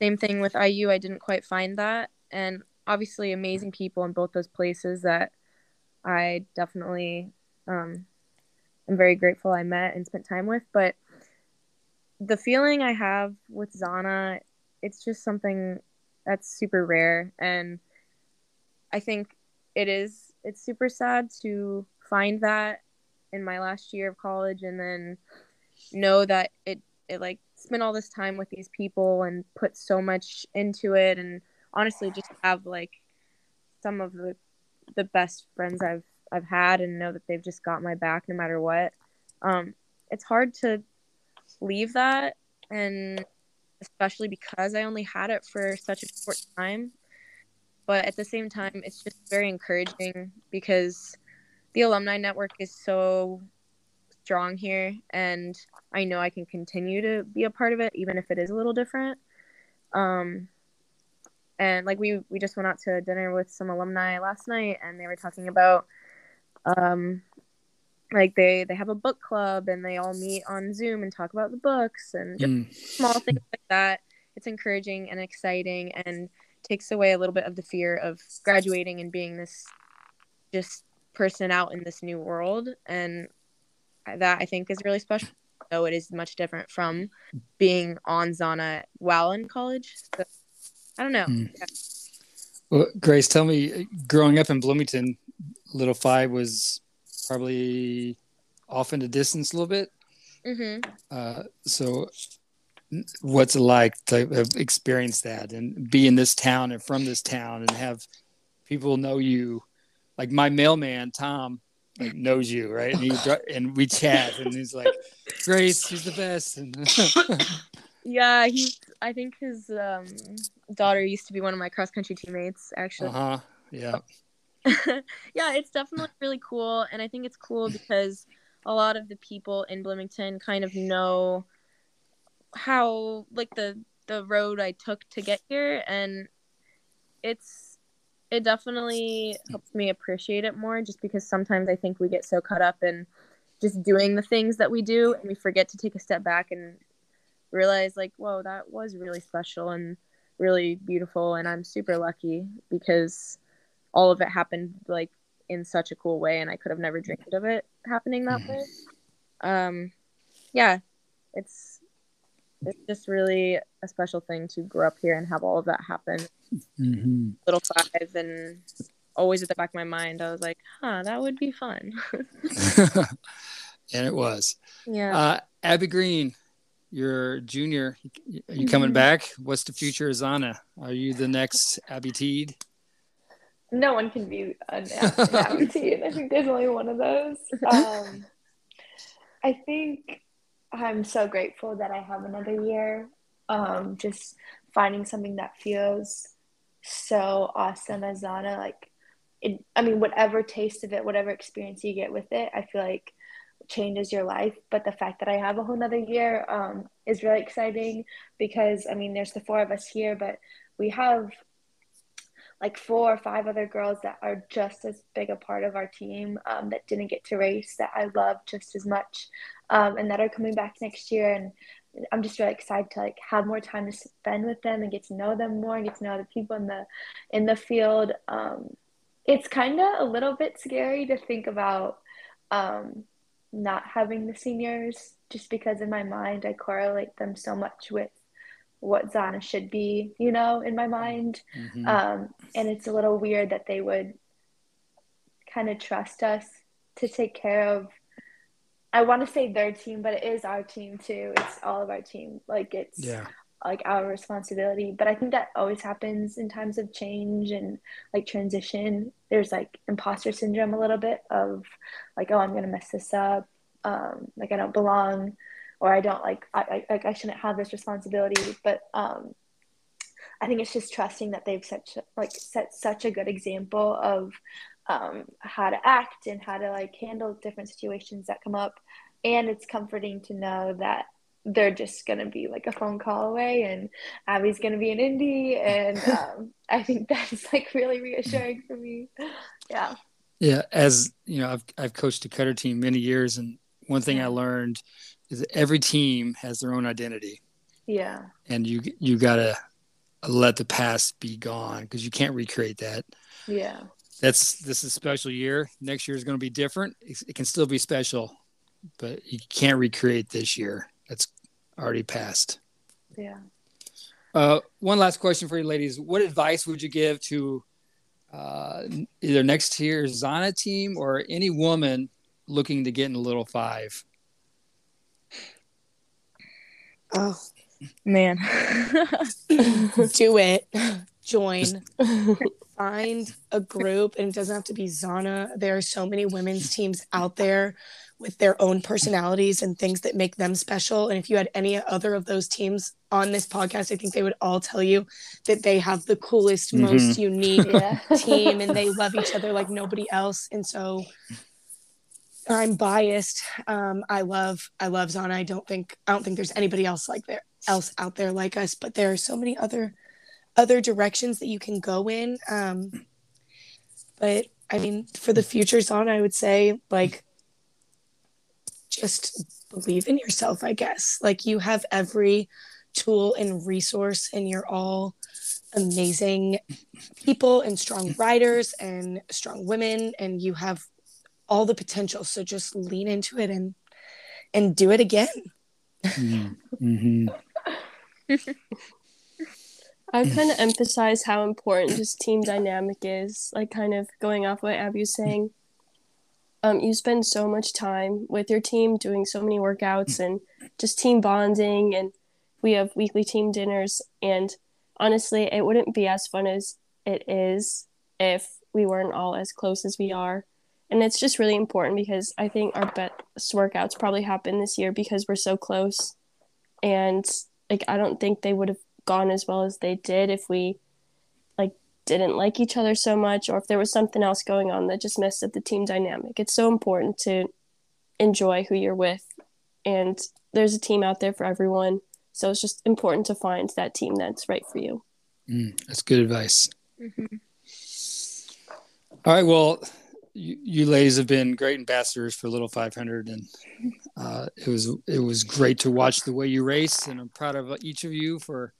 same thing with IU, I didn't quite find that. And obviously amazing people in both those places that I definitely um am very grateful I met and spent time with, but the feeling I have with Zana it's just something that's super rare. And i think it is it's super sad to find that in my last year of college and then know that it it like spent all this time with these people and put so much into it and honestly just have like some of the the best friends i've i've had and know that they've just got my back no matter what um it's hard to leave that and especially because I only had it for such a short time. But at the same time, it's just very encouraging because the alumni network is so strong here, and I know I can continue to be a part of it, even if it is a little different. Um, and like we we just went out to dinner with some alumni last night, and they were talking about um like they they have a book club and they all meet on zoom and talk about the books and just Mm. small things like that it's encouraging and exciting and takes away a little bit of the fear of graduating and being this just person out in this new world and that i think is really special though it is much different from being on zana while in college so i don't know Mm. Yeah. Well, Grace, tell me, growing up in Bloomington, Little Five was probably off in the distance a little bit. Mm-hmm. Uh, so, what's it like to have experienced that and be in this town and from this town and have people know you like my mailman tom like knows you right? And he and we chat and he's like grace she's the best. And yeah he's i think his um, daughter used to be one of my cross country teammates actually. Uh-huh. Yeah. Yeah it's definitely really cool and i think it's cool because a lot of the people in bloomington kind of know how like the the road I took to get here and it's it definitely helps me appreciate it more just because sometimes I think we get so caught up in just doing the things that we do and we forget to take a step back and realize like whoa that was really special and really beautiful and I'm super lucky because all of it happened like in such a cool way and I could have never dreamed of it happening that way. Um yeah, it's it's just really a special thing to grow up here and have all of that happen. Mm-hmm. Little five and always at the back of my mind, I was like, huh, that would be fun. and it was. Yeah. Uh, Abby Green, you're junior. Are you coming mm-hmm. back? What's the future of Zana? Are you the next Abby Teed? No one can be an Abby Teed. I think there's only one of those. Um, I think I'm so grateful that I have another year. Um, just finding something that feels so awesome as Zana. Like, it, I mean, whatever taste of it, whatever experience you get with it, I feel like changes your life. But the fact that I have a whole nother year um, is really exciting because, I mean, there's the four of us here, but we have like four or five other girls that are just as big a part of our team um, that didn't get to race that I love just as much um, and that are coming back next year. And I'm just really excited to like have more time to spend with them and get to know them more and get to know the people in the in the field. Um, it's kind of a little bit scary to think about um, not having the seniors just because in my mind I correlate them so much with what Zana should be, you know, in my mind. Mm-hmm. Um, and it's a little weird that they would kind of trust us to take care of. I want to say their team, but it is our team too. It's all of our team. Like it's yeah. like our responsibility. But I think that always happens in times of change and like transition. There's like imposter syndrome a little bit of like, oh, I'm gonna mess this up. Um, like I don't belong or I don't like I, I I shouldn't have this responsibility. But um, I think it's just trusting that they've such like set such a good example of um, how to act and how to like handle different situations that come up, and it's comforting to know that they're just gonna be like a phone call away, and Abby's gonna be in Indy, and um, I think that's like really reassuring for me. Yeah. Yeah, as you know, I've I've coached a cutter team many years, and one thing I learned is that every team has their own identity. Yeah. And you you gotta let the past be gone because you can't recreate that. Yeah. That's this is a special year. Next year is going to be different. It can still be special, but you can't recreate this year. That's already passed. Yeah. Uh, one last question for you, ladies. What advice would you give to uh, either next year's Zana team or any woman looking to get in the little five? Oh man. Do it. Join. Find a group and it doesn't have to be Zana. There are so many women's teams out there with their own personalities and things that make them special. And if you had any other of those teams on this podcast, I think they would all tell you that they have the coolest, mm-hmm. most unique team and they love each other like nobody else. And so I'm biased. Um, I love I love Zana. I don't think I don't think there's anybody else like there else out there like us. But there are so many other other directions that you can go in. Um, but I mean, for the future Zana, I would say like just believe in yourself. I guess like you have every tool and resource, and you're all amazing people and strong riders and strong women, and you have all the potential. So just lean into it and and do it again. Mm-hmm. I kind of emphasize how important just team dynamic is. Like kind of going off what Abby was saying. Um, you spend so much time with your team doing so many workouts and just team bonding and we have weekly team dinners, and honestly, it wouldn't be as fun as it is if we weren't all as close as we are. And it's just really important because I think our best workouts probably happened this year because we're so close. And like I don't think they would have gone as well as they did if we like didn't like each other so much or if there was something else going on that just messed up the team dynamic. It's so important to enjoy who you're with and there's a team out there for everyone. So it's just important to find that team that's right for you. Mm, that's good advice. Mm-hmm. All right. Well, you, you, ladies have been great ambassadors for Little 500, and uh, it was it was great to watch the way you race, and I'm proud of each of you for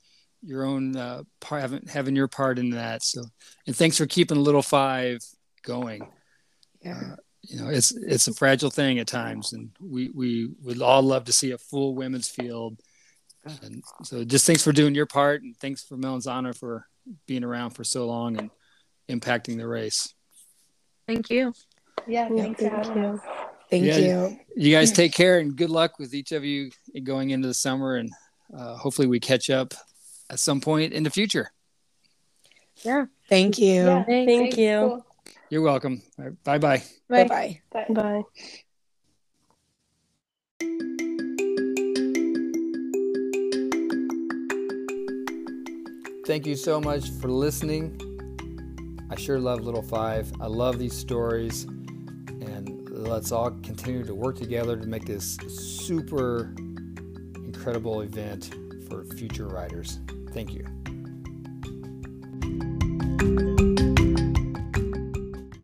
your own uh, part, having having your part in that. So, and thanks for keeping Little Five going. Yeah. Uh, you know, it's it's a fragile thing at times, and we we would all love to see a full women's field. And so, just thanks for doing your part, and thanks for Melanzana for being around for so long and impacting the race. Thank you. Yeah, thanks thank for you. Thank yeah, you. You guys take care and good luck with each of you going into the summer, and uh, hopefully we catch up at some point in the future. Yeah. Thank you. Yeah, thank, thank you. Cool. You're welcome. Right, bye bye. Bye bye. Bye. Bye. Thank you so much for listening. I sure love Little Five. I love these stories. And let's all continue to work together to make this super incredible event for future riders. Thank you.